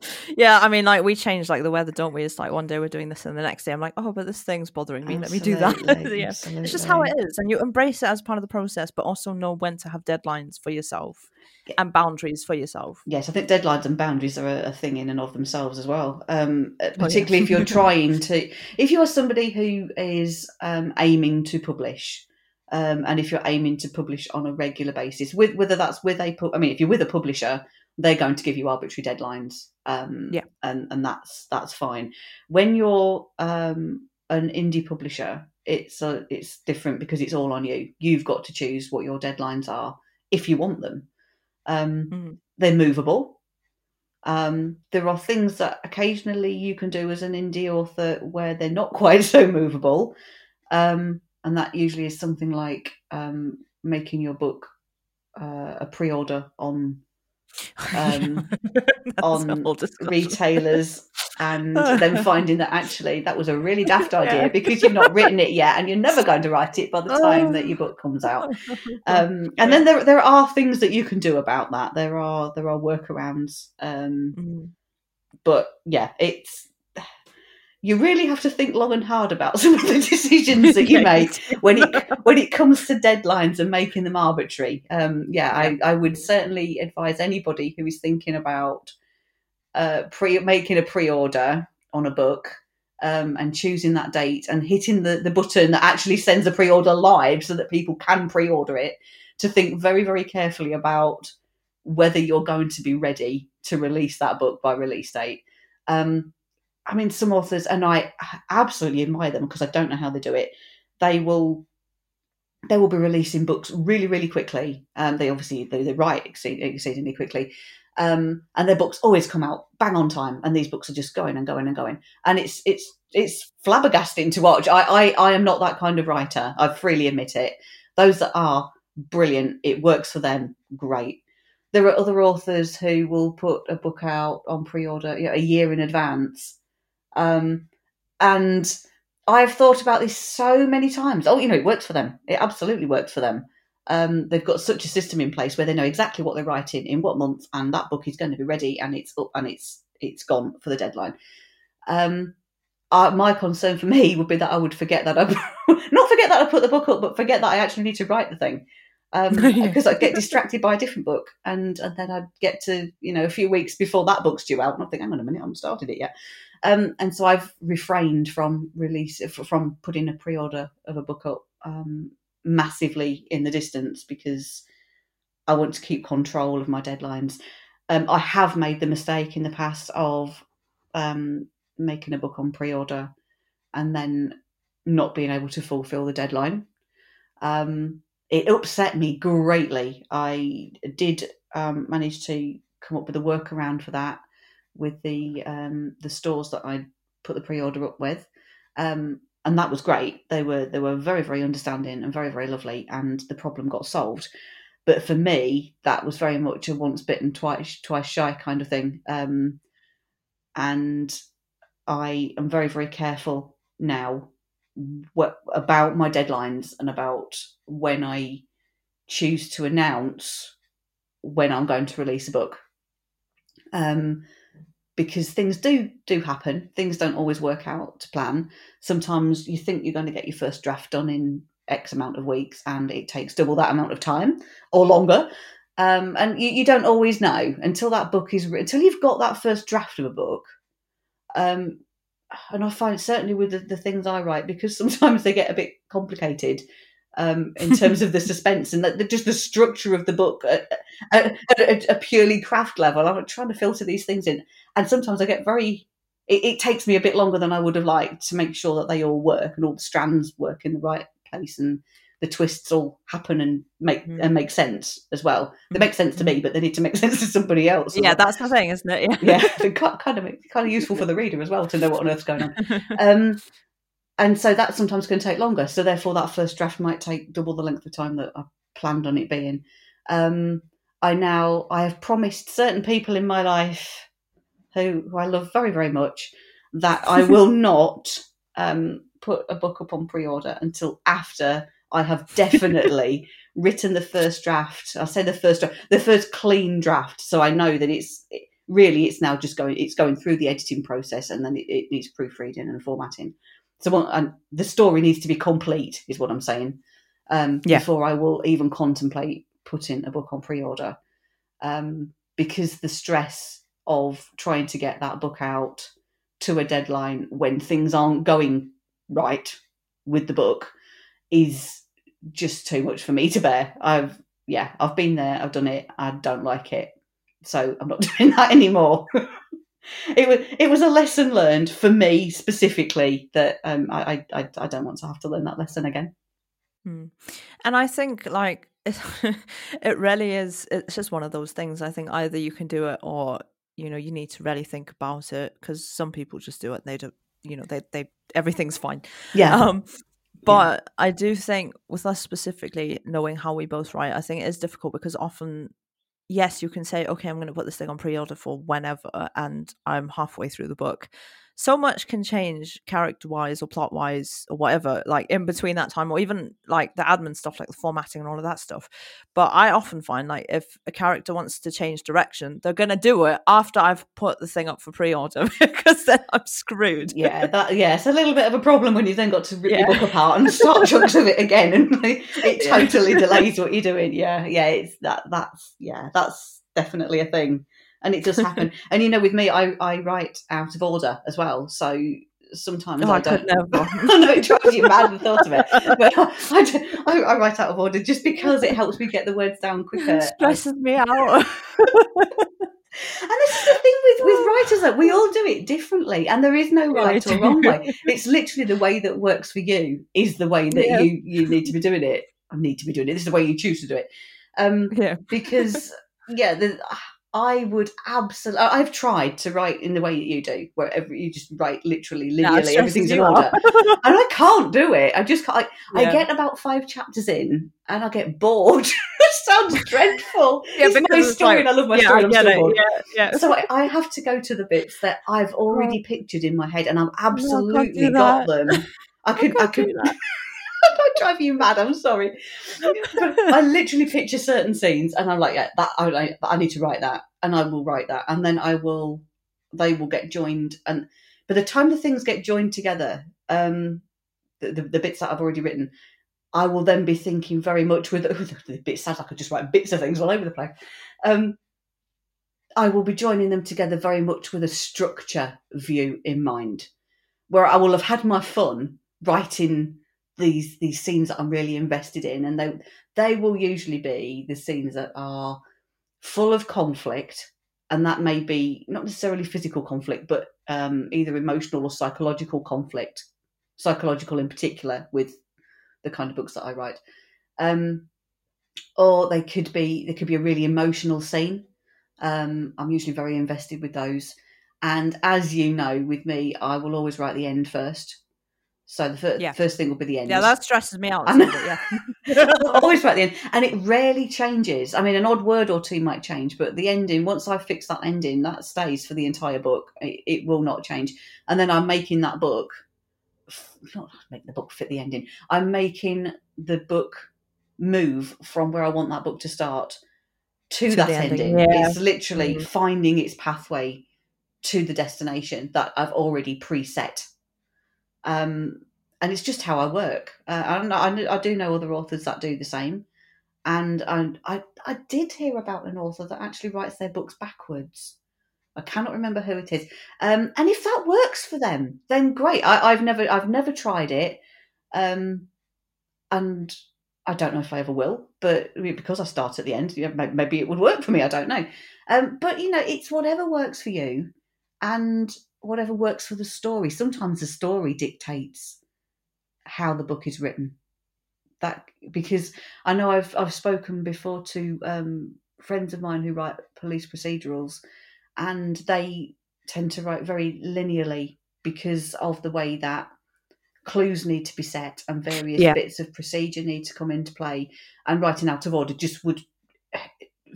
yeah, I mean, like we change like the weather, don't we? It's like one day we're doing this, and the next day I'm like, oh, but this thing's bothering me. Let me do that. Absolutely, yeah, it's just how it is, and you embrace it as part of the process, but also know when to have deadlines for yourself Yeah. and boundaries for yourself. Yes, I think deadlines and boundaries are a, a thing in and of themselves as well. Um, uh, Oh, yeah. particularly if you're trying to, if you are somebody who is um, aiming to publish, um, and if you're aiming to publish on a regular basis, with whether that's with a, pu- I mean, if you're with a publisher, they're going to give you arbitrary deadlines, um, Yeah. and and that's that's fine. When you're um, an indie publisher, it's uh, it's different because it's all on you. You've got to choose what your deadlines are if you want them. Um, Mhm. they're movable. Um, there are things that occasionally you can do as an indie author where they're not quite so movable, um, and that usually is something like um, making your book uh, a pre-order on Um, on retailers and then finding that actually that was a really daft idea Yeah. because you've not written it yet and you're never going to write it by the time that your book comes out. Um, and then there there are things that you can do about that. There are there are workarounds. Um, Mhm. but yeah, it's you really have to think long and hard about some of the decisions that you make when it when it comes to deadlines and making them arbitrary. Um, yeah, I, I would certainly advise anybody who is thinking about uh, pre making a pre-order on a book um, and choosing that date and hitting the, the button that actually sends a pre-order live so that people can pre-order it to think very very carefully about whether you're going to be ready to release that book by release date. Um, I mean, some authors, and I absolutely admire them because I don't know how they do it. They will, they will be releasing books really, really quickly. Um, they obviously they, they write exceed, exceedingly quickly, um, and their books always come out bang on time. And these books are just going and going and going, and it's it's it's flabbergasting to watch. I I, I am not that kind of writer. I freely admit it. Those that are brilliant, it works for them. Great. There are other authors who will put a book out on pre-order you know, a year in advance um, and I've thought about this so many times. Oh, you know, it works for them. It absolutely works for them. Um, they've got such a system in place where they know exactly what they're writing in what month, and that book is going to be ready, and it's up and it's it's gone for the deadline. Um, uh, my concern for me would be that I would forget that I not forget that I put the book up, but forget that I actually need to write the thing because I get distracted by a different book, and and then I'd get to you know a few weeks before that book's due out, and I think, hang on a minute, I haven't started it yet. Um, and so I've refrained from release from putting a pre-order of a book up um, massively in the distance because I want to keep control of my deadlines. Um, I have made the mistake in the past of um, making a book on pre-order and then not being able to fulfill the deadline. Um, it upset me greatly. I did um, manage to come up with a workaround for that with the um, the stores that I put the pre-order up with, um, and that was great. They were they were very very understanding and very very lovely, and the problem got solved. But for me, that was very much a once bitten twice twice shy kind of thing. Um, and I am very very careful now what, about my deadlines and about when I choose to announce when I'm going to release a book. Um, because things do do happen. Things don't always work out to plan. Sometimes you think you're going to get your first draft done in X amount of weeks, and it takes double that amount of time or longer. Um, and you, you, don't always know until that book is until you've got that first draft of a book. Um, and I find certainly with the, the, things I write because sometimes they get a bit complicated um, in terms of the suspense and the, just the structure of the book at, at, at, a purely craft level. I'm trying to filter these things in, and sometimes I get very. It, it, takes me a bit longer than I would have liked to make sure that they all work and all the strands work in the right place and the twists all happen and make mm. and make sense as well. They make sense to me, but they need to make sense to somebody else. Yeah, that's the thing, isn't it? Yeah, yeah kind of kind of useful for the reader as well to know what on earth's going on. Um, and so that sometimes can take longer. So therefore, that first draft might take double the length of time that I planned on it being. Um, I now I have promised certain people in my life who, who I love very very much that I will not um, put a book up on pre-order until after I have definitely written the first draft. I say the first draft, the first clean draft, so I know that it's it, really it's now just going it's going through the editing process and then it, it needs proofreading and formatting. So and the story needs to be complete, is what I'm saying. Um, yeah. Before I will even contemplate putting a book on pre-order, um, because the stress of trying to get that book out to a deadline when things aren't going right with the book is just too much for me to bear. I've yeah, I've been there, I've done it, I don't like it. So I'm not doing that anymore. it was it was a lesson learned for me specifically that um, I, I I don't want to have to learn that lesson again. Hmm. And I think like it, it really is. It's just one of those things. I think either you can do it or you know you need to really think about it because some people just do it. they don't. You know they they everything's fine. Yeah. Um, but yeah. I do think with us specifically knowing how we both write, I think it is difficult because often, yes, you can say, okay, I'm going to put this thing on pre order for whenever, and I'm halfway through the book so much can change character wise or plot wise or whatever like in between that time or even like the admin stuff like the formatting and all of that stuff. But i often find like if a character wants to change direction they're going to do it after i've put the thing up for pre-order because then i'm screwed. Yeah that yeah it's a little bit of a problem when you then got to rip yeah. your book apart and start chunks of it again and like, it totally delays what you're doing. Yeah yeah it's that that's yeah that's definitely a thing and it does happen. and you know, with me, I, I write out of order as well, so sometimes oh, I, I don't know. I know it drives you mad the thought of it, but I, I, I, write out of order just because it helps me get the words down quicker. It stresses me out. and this is the thing with, with writers that we all do it differently, and there is no right or wrong way. It's literally the way that works for you is the way that yeah. you you need to be doing it. I need to be doing it. This is the way you choose to do it. Um, yeah. because yeah, the, I would absolutely. I've tried to write in the way that you do, where every, you just write literally linearly, everything's in order, and I can't do it. I just can't. I, yeah. I, get about five chapters in, and I get bored. sounds dreadful. yeah, it's my story, like, and I love my yeah, story. I'm still Yeah, yeah. So I, I, have to go to the bits that I've already pictured in my head, and I've absolutely no, got them. I could. I, I could. I drive you mad. I'm sorry. I literally picture certain scenes, and I'm like, yeah, that I, I need to write that, and I will write that, and then I will, they will get joined, and by the time the things get joined together, um, the, the, the bits that I've already written, I will then be thinking very much with the bit sounds like I just write bits of things all over the place. Um, I will be joining them together very much with a structure view in mind, where I will have had my fun writing these these scenes that I'm really invested in, and they they will usually be the scenes that are full of conflict, and that may be not necessarily physical conflict, but um, either emotional or psychological conflict, psychological in particular, with the kind of books that I write. Um, or they could be there could be a really emotional scene. Um, I'm usually very invested with those, and as you know, with me, I will always write the end first So the fir- Yeah. first thing will be the end. Yeah, that stresses me out. Yeah. always about the end, and it rarely changes. I mean, an odd word or two might change, but the ending. Once I fix that ending, that stays for the entire book. It, it will not change. And then I'm making that book. Not make the book fit the ending. I'm making the book move from where I want that book to start to, To that ending, ending. yeah. It's literally Mhm. finding its pathway to the destination that I've already preset. Um, and it's just how I work. Uh, I, I, I do know other authors that do the same, and I, I did hear about an author that actually writes their books backwards. I cannot remember who it is. Um, and if that works for them, then great. I, I've never I've never tried it, um, and I don't know if I ever will. But because I start at the end, maybe it would work for me. I don't know. Um, but you know, it's whatever works for you, and whatever works for the story. Sometimes the story dictates how the book is written. That because I know I've I've spoken before to um, friends of mine who write police procedurals, and they tend to write very linearly because of the way that clues need to be set and various Yeah. bits of procedure need to come into play and writing out of order just would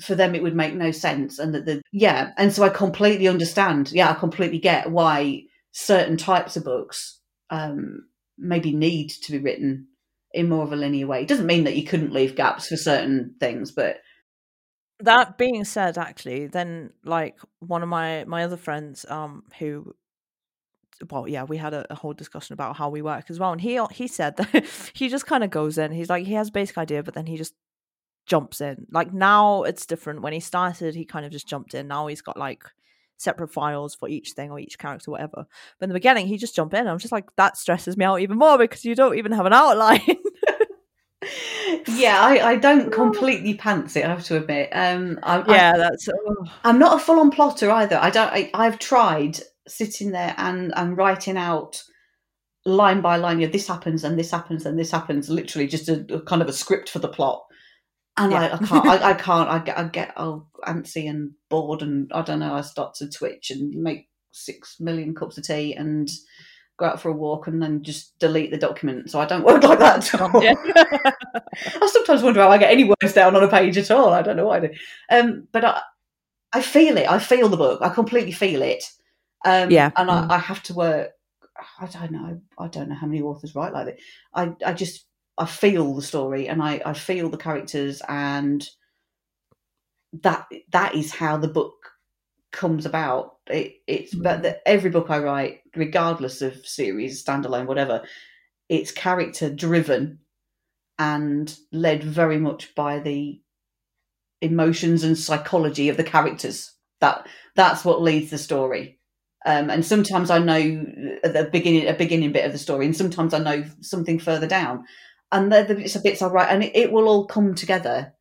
for them it would make no sense and that the yeah and so i completely understand yeah i completely get why certain types of books um maybe need to be written in more of a linear way. It doesn't mean that you couldn't leave gaps for certain things but that being said actually then like one of my my other friends um who well yeah we had a, a whole discussion about how we work as well and he he said that he just kind of goes in he's like he has a basic idea but then he just jumps in like now it's different when he started he kind of just jumped in now he's got like separate files for each thing or each character whatever but in the beginning he just jumped in i'm just like that stresses me out even more because you don't even have an outline yeah i, I don't completely pants it i have to admit um I, I- yeah that's oh. I'm not a full on plotter either. I don't. I, I've tried sitting there and and writing out line by line. Yeah, this happens and this happens and this happens. Literally, just a, a kind of a script for the plot. And I, Yeah. I can't. I, I can't. I get. I get oh antsy and bored, and I don't know. I start to twitch and make six million cups of tea and go out for a walk and then just delete the document. So I don't work like that at all. yeah. I sometimes wonder how I get any words down on a page at all. I don't know why I do. Um, but I, I feel it. I feel the book. I completely feel it. Um, Yeah. And Mm. I, I have to work. I don't know. I don't know how many authors write like that. I, I just, I feel the story and I, I feel the characters and that, that is how the book comes about. It, it's, but the, every book I write, regardless of series, standalone, whatever, it's character driven and led very much by the emotions and psychology of the characters. That that's what leads the story. Um, and sometimes I know at the beginning a beginning bit of the story, and sometimes I know something further down. And they're the bits, bits I write, and it, it will all come together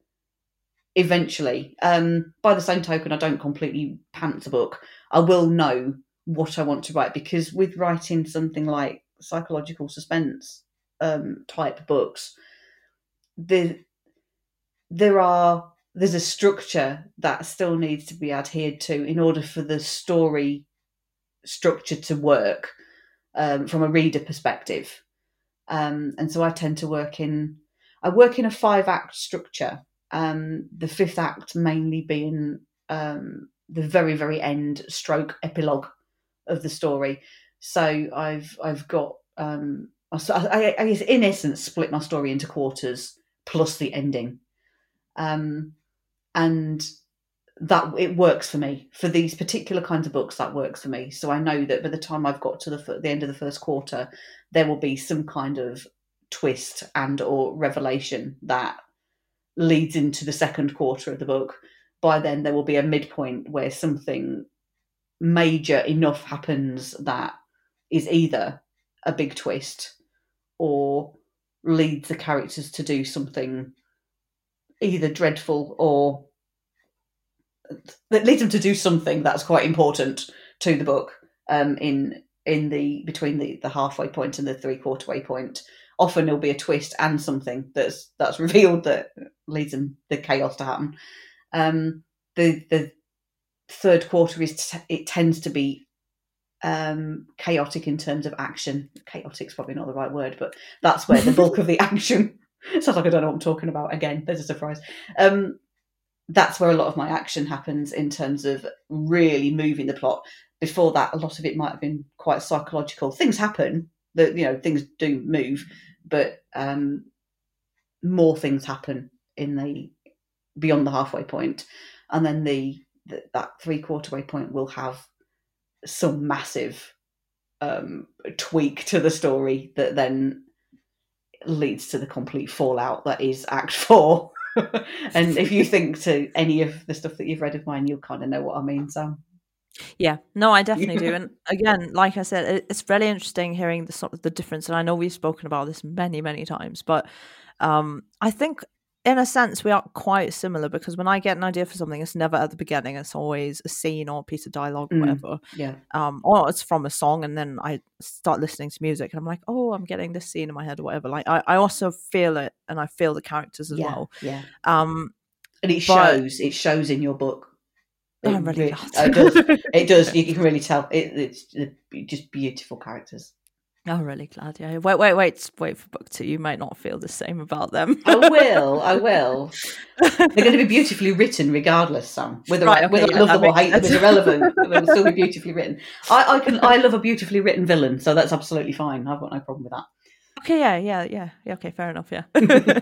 eventually. Um, by the same token, I don't completely pants a book. I will know what I want to write because with writing something like psychological suspense um, type books, the there are there's a structure that still needs to be adhered to in order for the story structure to work um, from a reader perspective. Um, and so I tend to work in I work in a five act structure. Um, the fifth act mainly being um, the very very end stroke epilogue of the story. So I've I've got um, I, I, I guess in essence split my story into quarters plus the ending, um, and that it works for me for these particular kinds of books. That works for me. So I know that by the time I've got to the the end of the first quarter, there will be some kind of twist and or revelation that leads into the second quarter of the book. By then, there will be a midpoint where something major enough happens that is either a big twist or leads the characters to do something either dreadful or that leads them to do something that's quite important to the book um, in in the between the, the halfway point and the three quarter way point. Often there'll be a twist and something that's that's revealed that leads them the chaos to happen. Um, the the third quarter is t- it tends to be um, chaotic in terms of action. Chaotic's probably not the right word, but that's where the bulk of the action. Sounds like I don't know what I'm talking about. Again, there's a surprise. Um, that's where a lot of my action happens in terms of really moving the plot. Before that, a lot of it might have been quite psychological. Things happen that you know things do move, but um, more things happen in the beyond the halfway point, and then the, the that three quarter way point will have some massive um, tweak to the story that then leads to the complete fallout that is Act Four. and if you think to any of the stuff that you've read of mine, you'll kind of know what I mean. So, yeah, no, I definitely do. And again, like I said, it's really interesting hearing the sort of the difference. And I know we've spoken about this many, many times, but um, I think in a sense, we are quite similar because when I get an idea for something, it's never at the beginning. It's always a scene or a piece of dialogue, or Mm. whatever. yeah, Um, or it's from a song, and then I start listening to music, and I'm like, oh, I'm getting this scene in my head, or whatever. Like, I, I also feel it, and I feel the characters as yeah, well. yeah. Um, And it But- shows. It shows in your book. I'm It really re- oh, it does. It does. You can really tell. It, it's just beautiful characters. I'm really glad. Yeah. Wait, wait, wait, wait for book two. You might not feel the same about them. I will. I will. They're going to be beautifully written, regardless, Sam. Whether Right, I, okay, whether yeah, I love them or hate them is irrelevant. They'll still be beautifully written. I, I can. I love a beautifully written villain, so that's absolutely fine. I've got no problem with that. Okay, yeah, yeah, yeah, yeah. Okay, fair enough. Yeah.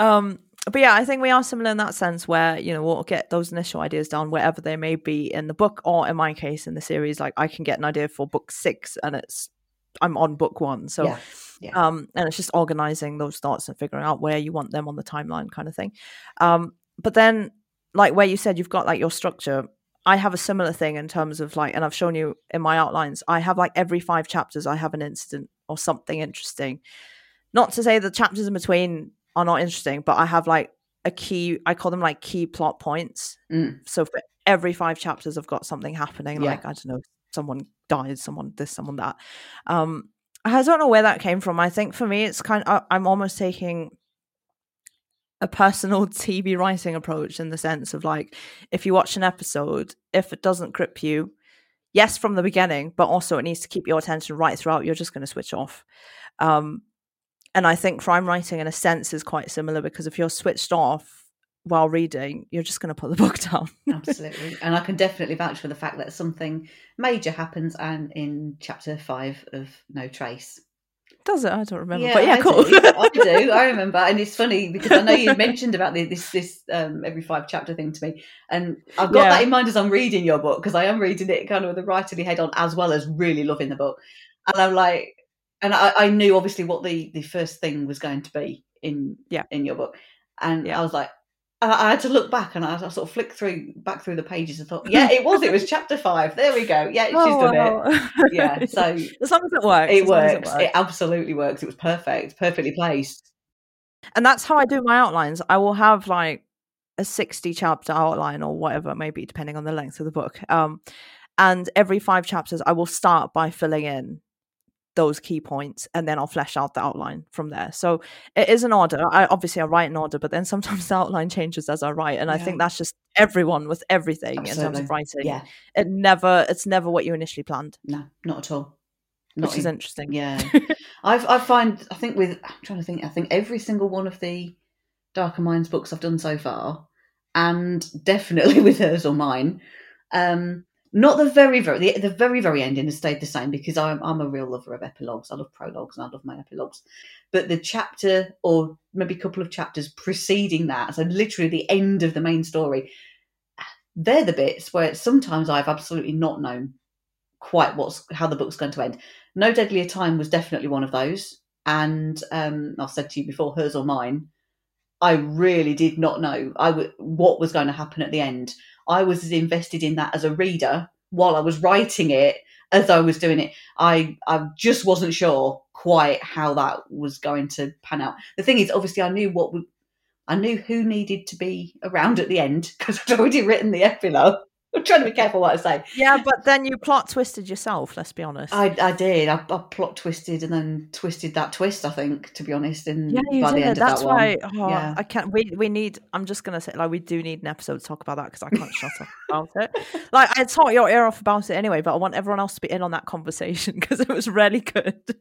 um, but yeah, I think we are similar in that sense, where you know we'll get those initial ideas down wherever they may be in the book, or in my case in the series, like I can get an idea for book six, and it's I'm on book one, so Yeah, yeah. um, and it's just organizing those thoughts and figuring out where you want them on the timeline, kind of thing. Um, but then, like where you said you've got like your structure, I have a similar thing in terms of like, and I've shown you in my outlines, I have like every five chapters, I have an incident or something interesting. Not to say the chapters in between are not interesting, but I have like a key, I call them like key plot points. Mm. So for every five chapters, I've got something happening. Yeah. Like, I don't know, someone dies, someone this, someone that. Um, I don't know where that came from. I think for me, it's kind of, I'm almost taking a personal TV writing approach in the sense of like, if you watch an episode, if it doesn't grip you, yes, from the beginning, but also it needs to keep your attention right throughout, you're just going to switch off. Um, and I think crime writing, in a sense, is quite similar because if you're switched off while reading, you're just going to put the book down. Absolutely. and I can definitely vouch for the fact that something major happens and in chapter five of No Trace. Does it? I don't remember. but yeah, I cool. Do. I do. I remember, and it's funny because I know you mentioned about the, this this um, every five chapter thing to me, and I've got Yeah. that in mind as I'm reading your book because I am reading it kind of with a writerly head on, as well as really loving the book, and I'm like, and I, I knew obviously what the the first thing was going to be in Yeah. in your book, and Yeah. I was like. I had to look back and I sort of flicked through back through the pages and thought, yeah, it was. It was chapter five. There we go. Yeah, she's done it. Yeah, so as long as it works, it long as works. It absolutely works. It was perfect, perfectly placed. and that's how I do my outlines. I will have like a 60 chapter outline or whatever it may be, depending on the length of the book. Um, and every five chapters, I will start by filling in those key points and then I'll flesh out the outline from there. So it is an order. I obviously I write an order, but then sometimes the outline changes as I write. And I think that's just everyone with everything in terms of writing. Yeah, It never it's never what you initially planned. no, not at all. Not which is interesting. Yeah, I've I find I think with I'm trying to think. I think every single one of the Darker Minds books I've done so far, and definitely with hers or mine. Um, not the very very the, the very very ending has stayed the same because I'm I'm a real lover of epilogues. I love prologues and I love my epilogues. But the chapter or maybe a couple of chapters preceding that, so literally the end of the main story, they're the bits where sometimes I've absolutely not known quite what's how the book's going to end. No Deadlier Time was definitely one of those. And um, I've said to you before, hers or mine, I really did not know I w- what was going to happen at the end. I was as invested in that as a reader while I was writing it as I was doing it. I, I just wasn't sure quite how that was going to pan out. The thing is, obviously, I knew what. I knew who needed to be around at the end because I'd already written the epilogue. I'm trying to be careful what I say. Yeah, but then you plot twisted yourself. Let's be honest. I, I did. I, I plot twisted and then twisted that twist. I think, to be honest, and yeah, you by the did. end That's of that why. one, Oh, yeah. I can't. We we need. I'm just gonna say, like, we do need an episode to talk about that because I can't shut up about it. Like, I taught your ear off about it anyway, but I want everyone else to be in on that conversation because it was really good.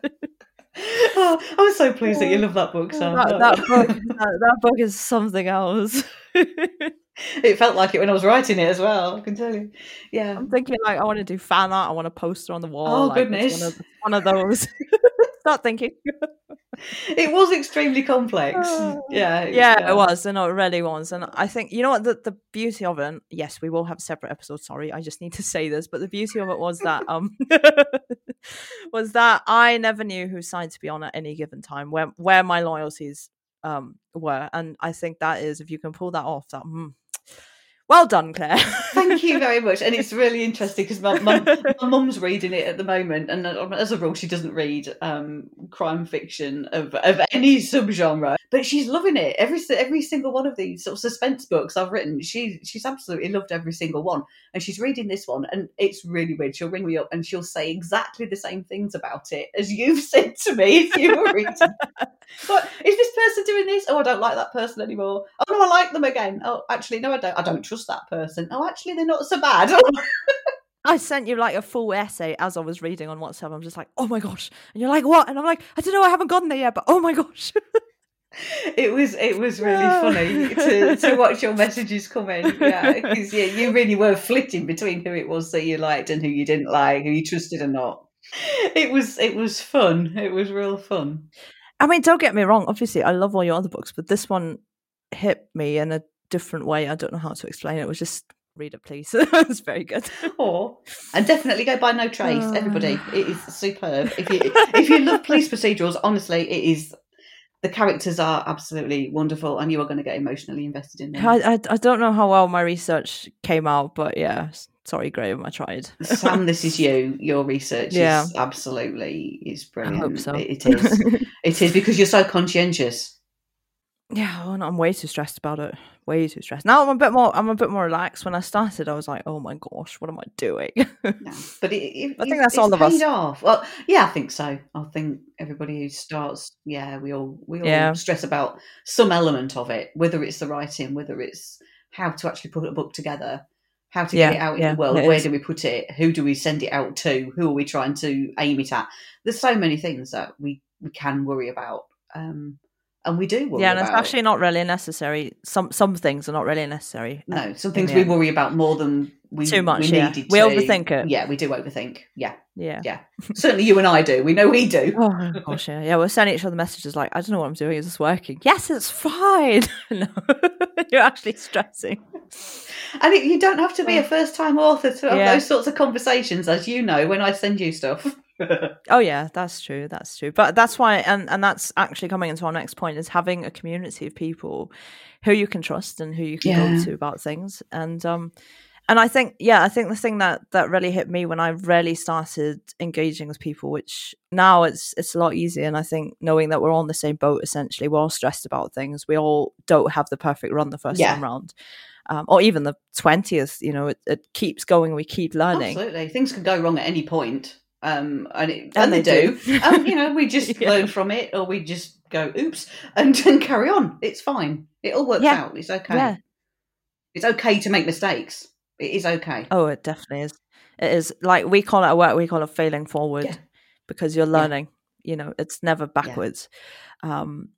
oh, I'm so pleased that you love that book, Sam. that, that book, that, that book is something else. it felt like it when I was writing it as well. I can tell you. Yeah. I'm thinking like I want to do fan art. I want a poster on the wall. Oh, like, goodness. One of, one of those. Start thinking. It was extremely complex. yeah. it's- yeah, it was. and it really was. And I think you know what the, the beauty of it. Yes, we will have separate episode. Sorry, I just need to say this. But the beauty of it was that um was that I never knew whose side to be on at any given time. Where where my loyalties um were, and I think that is if you can pull that off. That mm, well done, Claire. Thank you very much. And it's really interesting because my, mum's reading it at the moment. And uh, as a rule, she doesn't read um, crime fiction of, of any subgenre, but she's loving it. Every every single one of these sort of suspense books I've written, she she's absolutely loved every single one. And she's reading this one, and it's really weird. She'll ring me up and she'll say exactly the same things about it as you've said to me as you were reading. But is this person doing this? Oh, I don't like that person anymore. Oh no, I like them again. Oh, actually, no, I don't. I don't trust that person. Oh, actually, they're not so bad. I sent you like a full essay as I was reading on WhatsApp. I'm just like, oh my gosh. And you're like, what? And I'm like, I don't know, I haven't gotten there yet, but oh my gosh. it was it was really Yeah. funny to, to watch your messages come in. Yeah, 'cause, yeah, you really were flitting between who it was that you liked and who you didn't like, who you trusted or not. It was it was fun. It was real fun. I mean, don't get me wrong. Obviously, I love all your other books, but this one hit me in a different way. I don't know how to explain it. It was just read it, please. it was very good. Oh, and definitely go buy No Trace, Oh. everybody. It is superb. If you if you love police procedurals, honestly, it is. The characters are absolutely wonderful, and you are going to get emotionally invested in them. I, I, I don't know how well my research came out, but yeah, sorry, Graham, I tried. Sam, this is you. Your research Yeah. is absolutely is I brilliant. hope so. It it is. it is because you're so conscientious. Yeah, I'm way too stressed about it. Way too stressed. Now I'm a bit more. I'm a bit more relaxed. When I started, I was like, "Oh my gosh, what am I doing?" No, but it, it, I think that's all of us. Off. Well, yeah, I think so. I think everybody who starts, yeah, we all we all Yeah. stress about some element of it, whether it's the writing, whether it's how to actually put a book together, how to Yeah, get it out in yeah, the world, where is. do we put it, who do we send it out to, who are we trying to aim it at? There's so many things that we we can worry about, um, and we do worry yeah, and it's actually not really necessary. Some some things are not really necessary. no, some things we worry about more than we Too much, We yeah. We to. overthink it. Yeah, we do overthink. Yeah, Yeah. yeah. Certainly, you and I do. We know we do. Oh gosh, yeah, yeah. We're sending each other messages like, "I don't know what I'm doing. Is this working?" Yes, it's fine. no, you're actually stressing. And it, you don't have to be a oh. first time author to have Yeah. those sorts of conversations, as you know, when I send you stuff. Oh yeah, that's true. That's true. But that's why, and and that's actually coming into our next point is having a community of people who you can trust and who you can Yeah. go to about things. And um, and I think yeah, I think the thing that that really hit me when I really started engaging with people, which now it's it's a lot easier. And I think knowing that we're all on the same boat, essentially, we're all stressed about things. We all don't have the perfect run the first Yeah. time round. Um, or even the twentieth, you know, it, it keeps going. We keep learning. Absolutely. Things can go wrong at any point. Um, and, it, and, And they, do. do. um, you know, we just Yeah. learn from it or we just go, oops, and, and carry on. It's fine. It all works Yeah. out. It's okay. Yeah. It's okay to make mistakes. It is okay. Oh, it definitely is. It is like we call it a work. We call it failing forward Yeah. because you're learning. You know, it's never backwards. Um,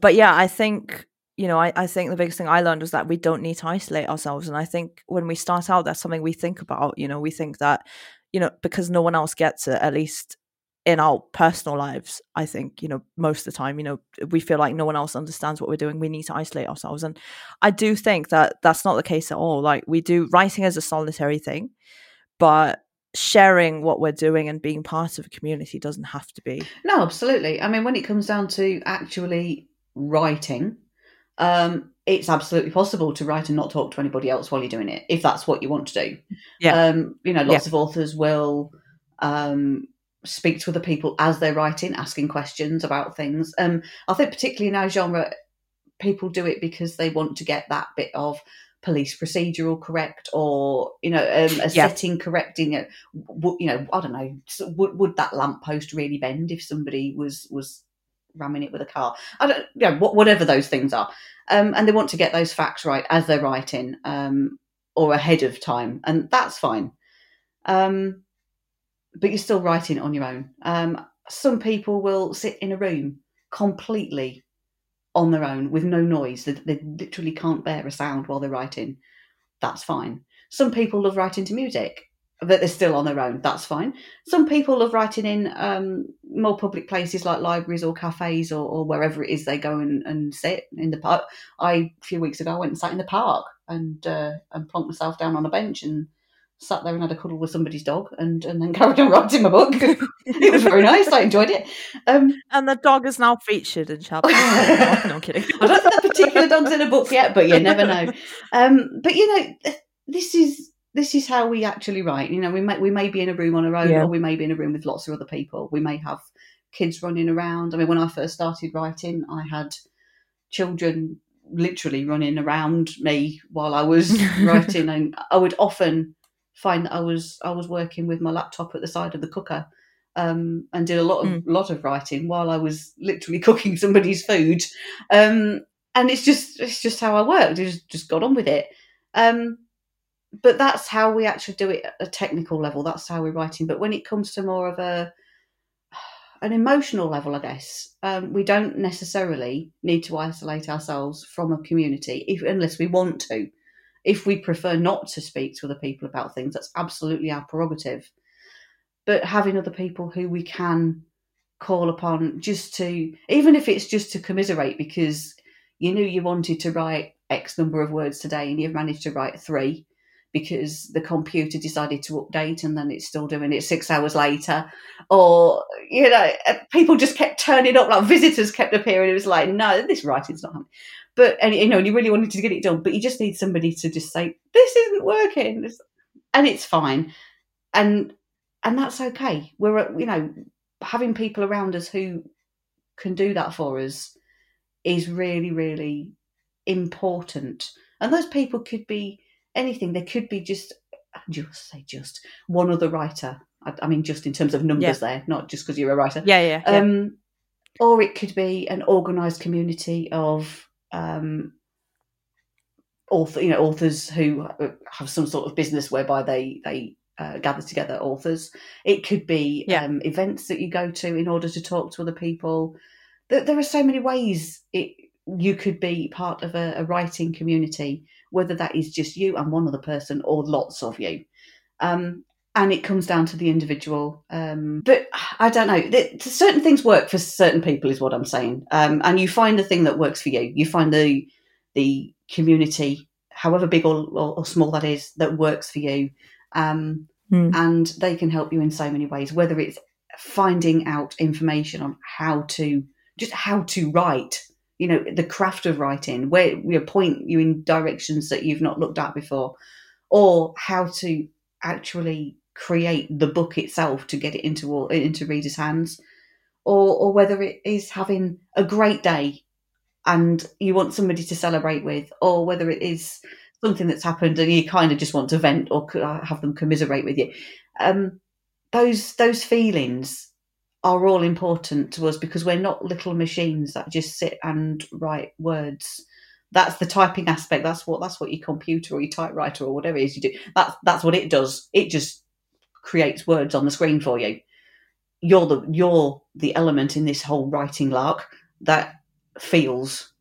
but yeah, I think you know, I, I think the biggest thing I learned was that we don't need to isolate ourselves. And I think when we start out, that's something we think about. You know, we think that you know because no one else gets it, at least in our personal lives. I think you know most of the time, you know, we feel like no one else understands what we're doing. We need to isolate ourselves, and I do think that that's not the case at all. Like we do, writing as a solitary thing, but sharing what we're doing and being part of a community doesn't have to be. No, absolutely. I mean, when it comes down to actually writing, um, it's absolutely possible to write and not talk to anybody else while you're doing it, if that's what you want to do. Yeah. Um, you know, lots of authors will um, speak to other people as they're writing, asking questions about things. Um, I think particularly in our genre, people do it because they want to get that bit of police procedural correct or you know um, a Yeah. setting correcting it w- you know i don't know would, would that lamppost really bend if somebody was was ramming it with a car i don't you know wh- whatever those things are um, and they want to get those facts right as they're writing um, or ahead of time and that's fine um, but you're still writing it on your own um, some people will sit in a room completely on their own with no noise. They, they literally can't bear a sound while they're writing. That's fine. Some people love writing to music, but they're still on their own. That's fine. Some people love writing in um, more public places like libraries or cafes or, or wherever it is they go and, and sit in the park. I a few weeks ago I went and sat in the park and uh, and plonked myself down on a bench and sat there and had a cuddle with somebody's dog and, and then carried on writing my book. it was very nice. I enjoyed it. Um, And the dog is now featured in chapter. no, I'm kidding. I don't think that particular dog's in a book yet, but you never know. Um, but you know, this is this is how we actually write. You know, we may we may be in a room on our own, Yeah. or we may be in a room with lots of other people. We may have kids running around. I mean, when I first started writing, I had children literally running around me while I was writing, and I would often find that I was I was working with my laptop at the side of the cooker. Um, and did a lot of Mm. lot of writing while I was literally cooking somebody's food, um, and it's just it's just how I worked. I just just got on with it. Um, but that's how we actually do it at a technical level. That's how we're writing. But when it comes to more of a an emotional level, I guess um, we don't necessarily need to isolate ourselves from a community if, unless we want to. If we prefer not to speak to other people about things, that's absolutely our prerogative. But having other people who we can call upon just to, even if it's just to commiserate, because you knew you wanted to write X number of words today and you've managed to write three because the computer decided to update and then it's still doing it six hours later. Or, you know, uh, people just kept turning up, like visitors kept appearing. It was like, no, this writing's not happening. But, and, you know, and you really wanted to get it done, but you just need somebody to just say, this isn't working. And it's fine. And, and that's okay. We're, uh, you know, having people around us who can do that for us is really, really important. And those people could be anything. There could be just, just say just one other writer. I, I mean, just in terms of numbers there, not just because you're a writer. Yeah, yeah. yeah. Um, or it could be an organised community of um, author, you know, authors who have some sort of business whereby they they uh, gather together authors. It could be Yeah. um, events that you go to in order to talk to other people. There, there are so many ways it you could be part of a, a writing community, whether that is just you and one other person or lots of you. Um, and it comes down to the individual. Um, but I don't know. Th- Certain things work for certain people, is what I'm saying. Um, and you find the thing that works for you. You find the the community, however big or, or, or small that is, that works for you. Um, Hmm. And they can help you in so many ways. Whether it's finding out information on how to just how to write, you know, the craft of writing, where we point you in directions that you've not looked at before, or how to actually create the book itself to get it into all, into readers' hands, or or whether it is having a great day and you want somebody to celebrate with, or whether it is something that's happened and you kind of just want to vent or uh, have them commiserate with you. Um, those those feelings are all important to us because we're not little machines that just sit and write words. That's the typing aspect. That's what that's what your computer or your typewriter or whatever it is you do. That's that's what it does. It just creates words on the screen for you. You're the you're the element in this whole writing lark that feels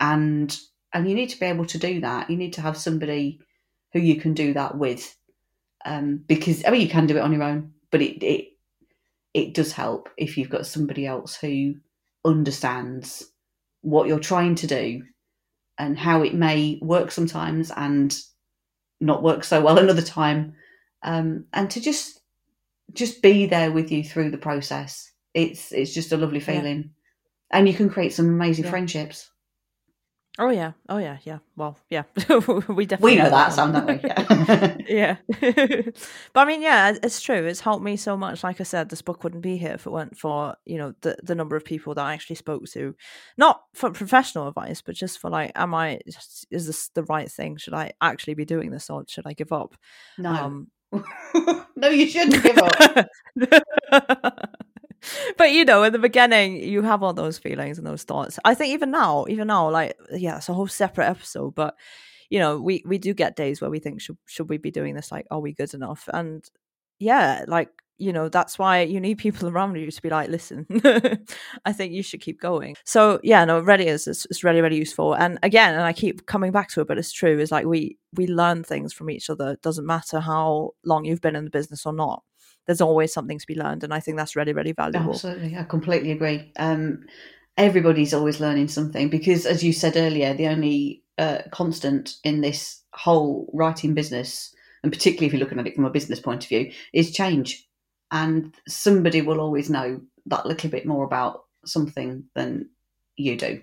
and and you need to be able to do that. You need to have somebody who you can do that with. Um, because I mean you can do it on your own, but it, it it does help if you've got somebody else who understands what you're trying to do and how it may work sometimes and not work so well another time um, and to just just be there with you through the process it's it's just a lovely Yeah. feeling and you can create some amazing Yeah. friendships Oh yeah, oh yeah, yeah. Well, yeah, we definitely We know that. Sam, don't we? Yeah. yeah but i mean yeah it's true it's helped me so much like i said this book wouldn't be here if it weren't for you know the, the number of people that i actually spoke to not for professional advice but just for like am i is this the right thing should i actually be doing this or should i give up no. um no, you shouldn't give up. but you know in the beginning you have all those feelings and those thoughts. I think even now even now like yeah it's a whole separate episode but you know we we do get days where we think should should we be doing this? Like are we good enough? And yeah like you know that's why you need people around you to be like listen i think you should keep going. So yeah no it really is it's, it's really really useful. And again and i keep coming back to it but it's true is like we we learn things from each other. It doesn't matter how long you've been in the business or not there's always something to be learned and i think that's really really valuable Absolutely, I completely agree. Um, everybody's always learning something because, as you said earlier, the only uh, constant in this whole writing business, and particularly if you're looking at it from a business point of view, is change. And somebody will always know that little bit more about something than you do.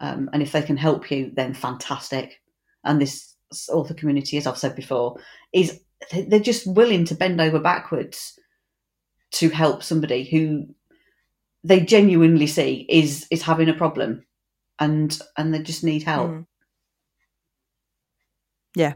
Um, and if they can help you, then fantastic. And this author community, as I've said before, is they're just willing to bend over backwards to help somebody who they genuinely see is is having a problem and and they just need help Mm. Yeah,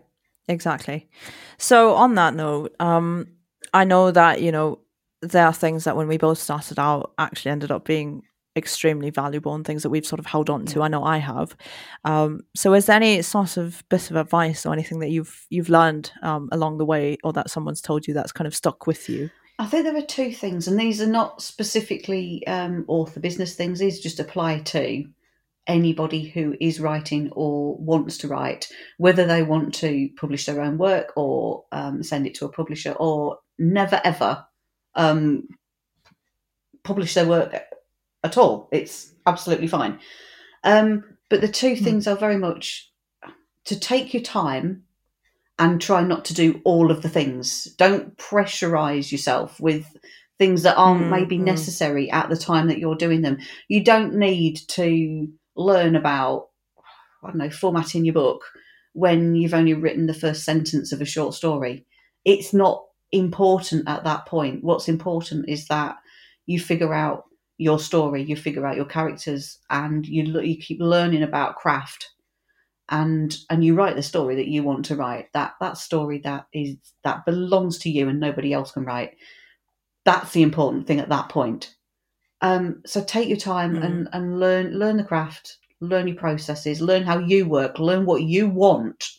exactly. So on that note, um, I know that you know there are things that when we both started out actually ended up being extremely valuable and things that we've sort of held on to. I know I have. Um, so is there any sort of bit of advice or anything that you've you've learned um, along the way, or that someone's told you that's kind of stuck with you? i think there are two things and these are not specifically um, author business things these just apply to anybody who is writing or wants to write whether they want to publish their own work or um, send it to a publisher or never ever um, publish their work at all it's absolutely fine um, but the two things are very much to take your time and try not to do all of the things. Don't pressurize yourself with things that aren't Mm, maybe mm. necessary at the time that you're doing them. You don't need to learn about, I don't know, formatting your book when you've only written the first sentence of a short story. It's not important at that point. What's important is that you figure out your story, you figure out your characters, and you you keep learning about craft. And and you write the story that you want to write. That that story that is that belongs to you and nobody else can write. That's the important thing at that point. Um so take your time Mhm. and and learn learn the craft learn your processes learn how you work learn what you want.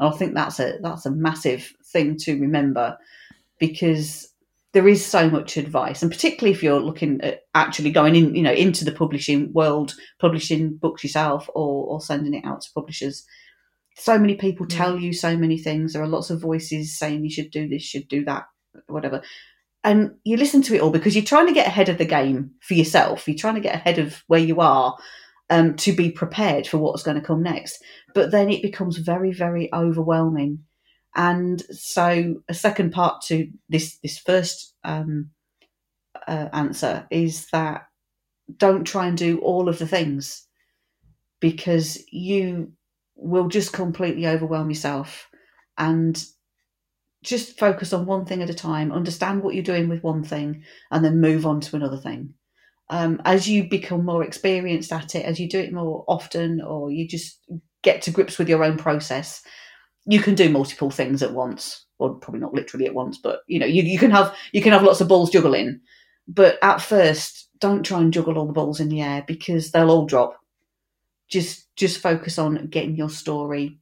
And i think that's a that's a massive thing to remember because there is so much advice and particularly if you're looking at actually going in you know into the publishing world publishing books yourself or, or sending it out to publishers. So many people Yeah. tell you so many things. There are lots of voices saying you should do this should do that whatever. And you listen to it all because you're trying to get ahead of the game for yourself. You're trying to get ahead of where you are um, to be prepared for what's going to come next. But then it becomes very very overwhelming and so a second part to this this first um, uh, answer is that don't try and do all of the things because you will just completely overwhelm yourself. And just focus on one thing at a time understand what you're doing with one thing and then move on to another thing. Um, as you become more experienced at it as you do it more often or you just get to grips with your own process you can do multiple things at once or probably not literally at once but you know you, you can have you can have lots of balls juggling. But at first don't try and juggle all the balls in the air because they'll all drop. Just just focus on getting your story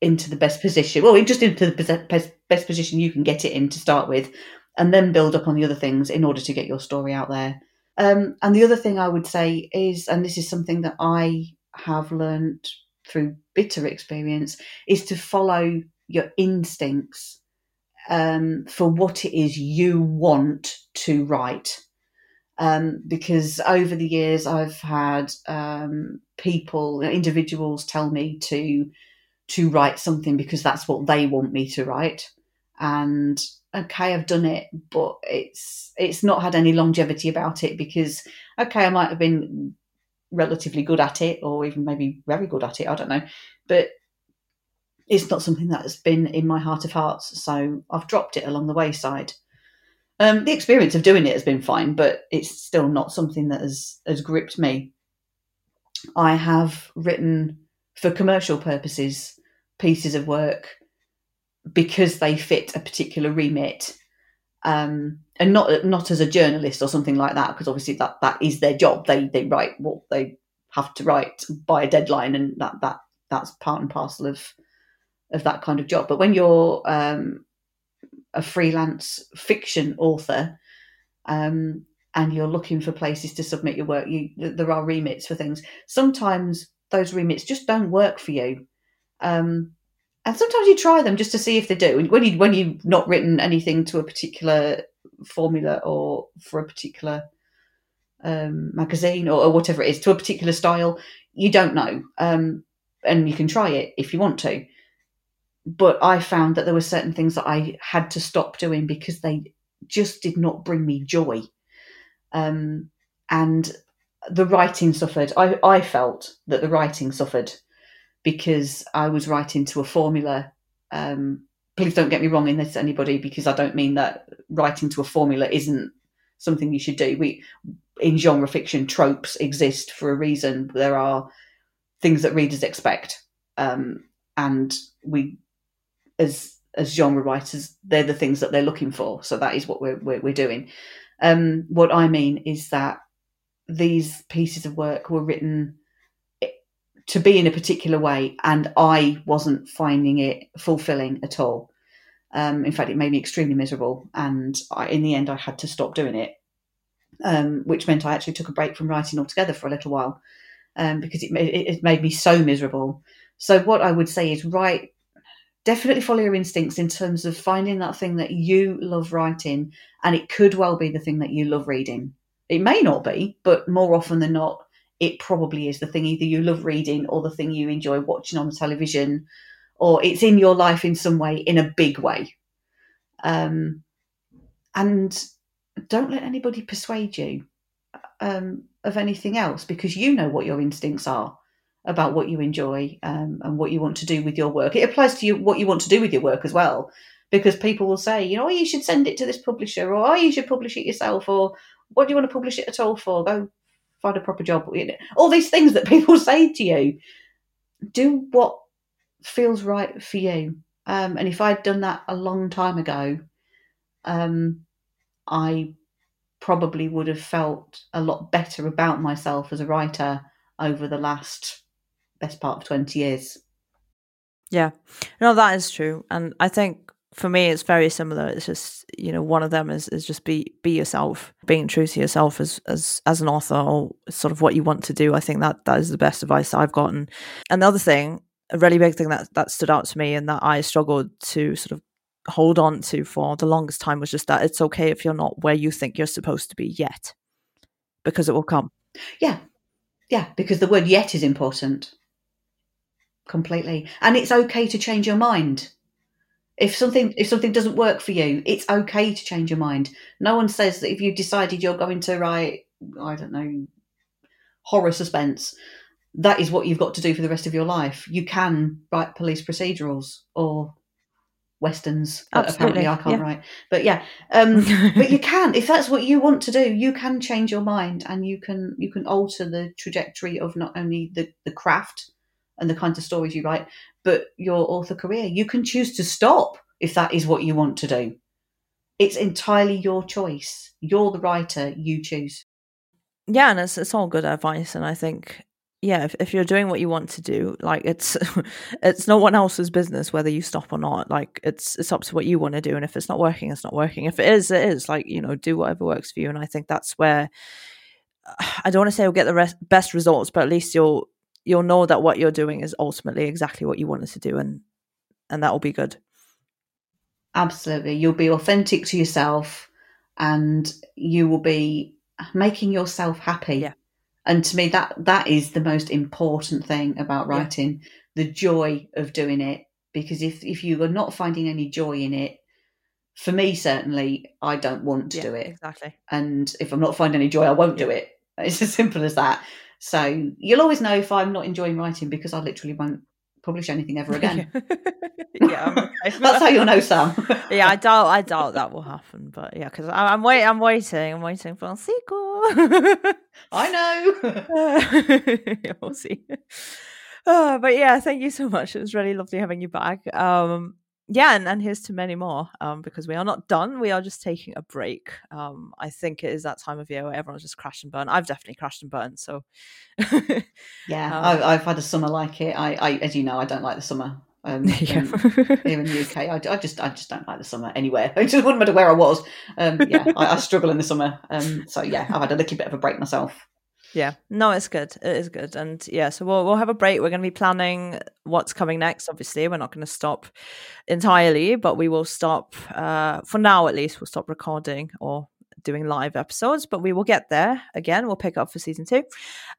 into the best position well just into the best, position you can get it in to start with and then build up on the other things in order to get your story out there. Um, and the other thing i would say is and this is something that i have learned through bitter experience is to follow your instincts um, for what it is you want to write. Um, because over the years, I've had um, people, individuals, tell me to to write something because that's what they want me to write, and okay, I've done it, but it's it's not had any longevity about it because okay, I might have been relatively good at it, or even maybe very good at it. I don't know, but it's not something that has been in my heart of hearts. So I've dropped it along the wayside. Um, the experience of doing it has been fine, but it's still not something that has has gripped me. I have written for commercial purposes pieces of work because they fit a particular remit um, and not not as a journalist or something like that because obviously that that is their job. They they write what they have to write by a deadline and that that that's part and parcel of of that kind of job. But when you're um, a freelance fiction author um, and you're looking for places to submit your work you there are remits for things. Sometimes those remits just don't work for you. Um, and sometimes you try them just to see if they do. When you when you've not written anything to a particular formula or for a particular um, magazine or, or, whatever it is to a particular style, you don't know, um, and you can try it if you want to. But I found that there were certain things that I had to stop doing because they just did not bring me joy, um, and the writing suffered. I, I felt that the writing suffered because I was writing to a formula. Um, please don't get me wrong in this, anybody, because I don't mean that writing to a formula isn't something you should do. We in genre fiction, tropes exist for a reason. There are things that readers expect, um, and we, as as genre writers, they're the things that they're looking for. So that is what we're we're, we're doing. Um, what I mean is that these pieces of work were written to be in a particular way, and I wasn't finding it fulfilling at all. Um, in fact, it made me extremely miserable, and I, in the end, I had to stop doing it, um, which meant I actually took a break from writing altogether for a little while um, because it, it, it made me so miserable. So, what I would say is, write. Definitely follow your instincts in terms of finding that thing that you love writing, and it could well be the thing that you love reading. It may not be, but more often than not, it probably is the thing either you love reading or the thing you enjoy watching on television or it's in your life in some way in a big way. Um, and don't let anybody persuade you um, of anything else because you know what your instincts are about what you enjoy um, and what you want to do with your work. It applies to you what you want to do with your work as well because people will say you know oh, you should send it to this publisher or oh, you should publish it yourself or what do you want to publish it at all for? Go find a proper job. All these things that people say to you. Do what feels right for you. Um, and if I'd done that a long time ago, um, I probably would have felt a lot better about myself as a writer over the last best part of 20 years. Yeah, no, that is true. And I think for me it's very similar. It's just you know one of them is is just be be yourself. Being true to yourself as as as an author or sort of what you want to do i think that that is the best advice i've gotten. Another thing a really big thing that that stood out to me and that i struggled to sort of hold on to for the longest time was just that it's okay if you're not where you think you're supposed to be yet because it will come. Yeah. Yeah because the word yet is important. Completely. And it's okay to change your mind if something if something doesn't work for you, it's okay to change your mind. No one says that if you've decided you're going to write, I don't know, horror suspense, that is what you've got to do for the rest of your life. You can write police procedurals or westerns. Apparently, I can't yeah. write, but yeah, um, but you can if that's what you want to do. You can change your mind, and you can you can alter the trajectory of not only the the craft and the kinds of stories you write, but your author career. You can choose to stop if that is what you want to do. It's entirely your choice. You're the writer, you choose. Yeah, and it's it's all good advice and I think yeah, if, if you're doing what you want to do, like it's it's no one else's business whether you stop or not. Like it's it's up to what you want to do, and if it's not working, it's not working. If it is, it is. Like you know, do whatever works for you. And I think that's where I don't want to say you'll get the rest, best results, but at least you'll you'll know that what you're doing is ultimately exactly what you wanted to do and and that will be good. Absolutely. You'll be authentic to yourself and you will be making yourself happy. Yeah. And to me that that is the most important thing about writing yeah. the joy of doing it because if if you are not finding any joy in it for me certainly i don't want to yeah, do it. exactly. And if i'm not finding any joy i won't do it. It's as simple as that So you'll always know if I'm not enjoying writing because I literally won't publish anything ever again. yeah. That's how you'll know, Sam. yeah, I doubt I doubt that will happen, but yeah, because I'm wait, I'm waiting, I'm waiting for a sequel. I know. yeah, we'll see. Uh, but yeah, thank you so much. It was really lovely having you back. Um, yeah, and, and here's to many more. Um, because we are not done. We are just taking a break. Um, I think it is that time of year where everyone's just crashed and burned. I've definitely crashed and burned. So yeah, Um, I've, I've had a summer like it. I, I, as you know, I don't like the summer. Um, Yeah. um, here in the UK, I, I just, I just don't like the summer anywhere. It just wouldn't matter where I was. Um, yeah, I, I struggle in the summer. Um, so yeah, I've had a little bit of a break myself. Yeah, no, it's good. It is good, and yeah, so we'll we'll have a break. We're going to be planning what's coming next. Obviously, we're not going to stop entirely, but we will stop uh, for now. At least, we'll stop recording or doing live episodes, but we will get there again. We'll pick up for season two.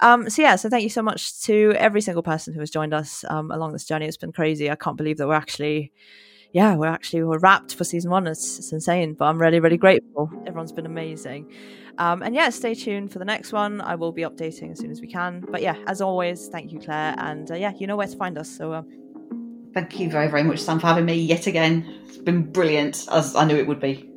Um, so yeah, so thank you so much to every single person who has joined us um, along this journey. It's been crazy. I can't believe that we're actually. Yeah, we're actually we're wrapped for season one. It's, it's insane, but I'm really, really grateful. Everyone's been amazing. Um, and yeah, stay tuned for the next one. I will be updating as soon as we can. But yeah, as always, thank you, Claire. And uh, yeah, you know where to find us. So uh, Thank you very, very much, Sam, for having me yet again. It's been brilliant, as I knew it would be.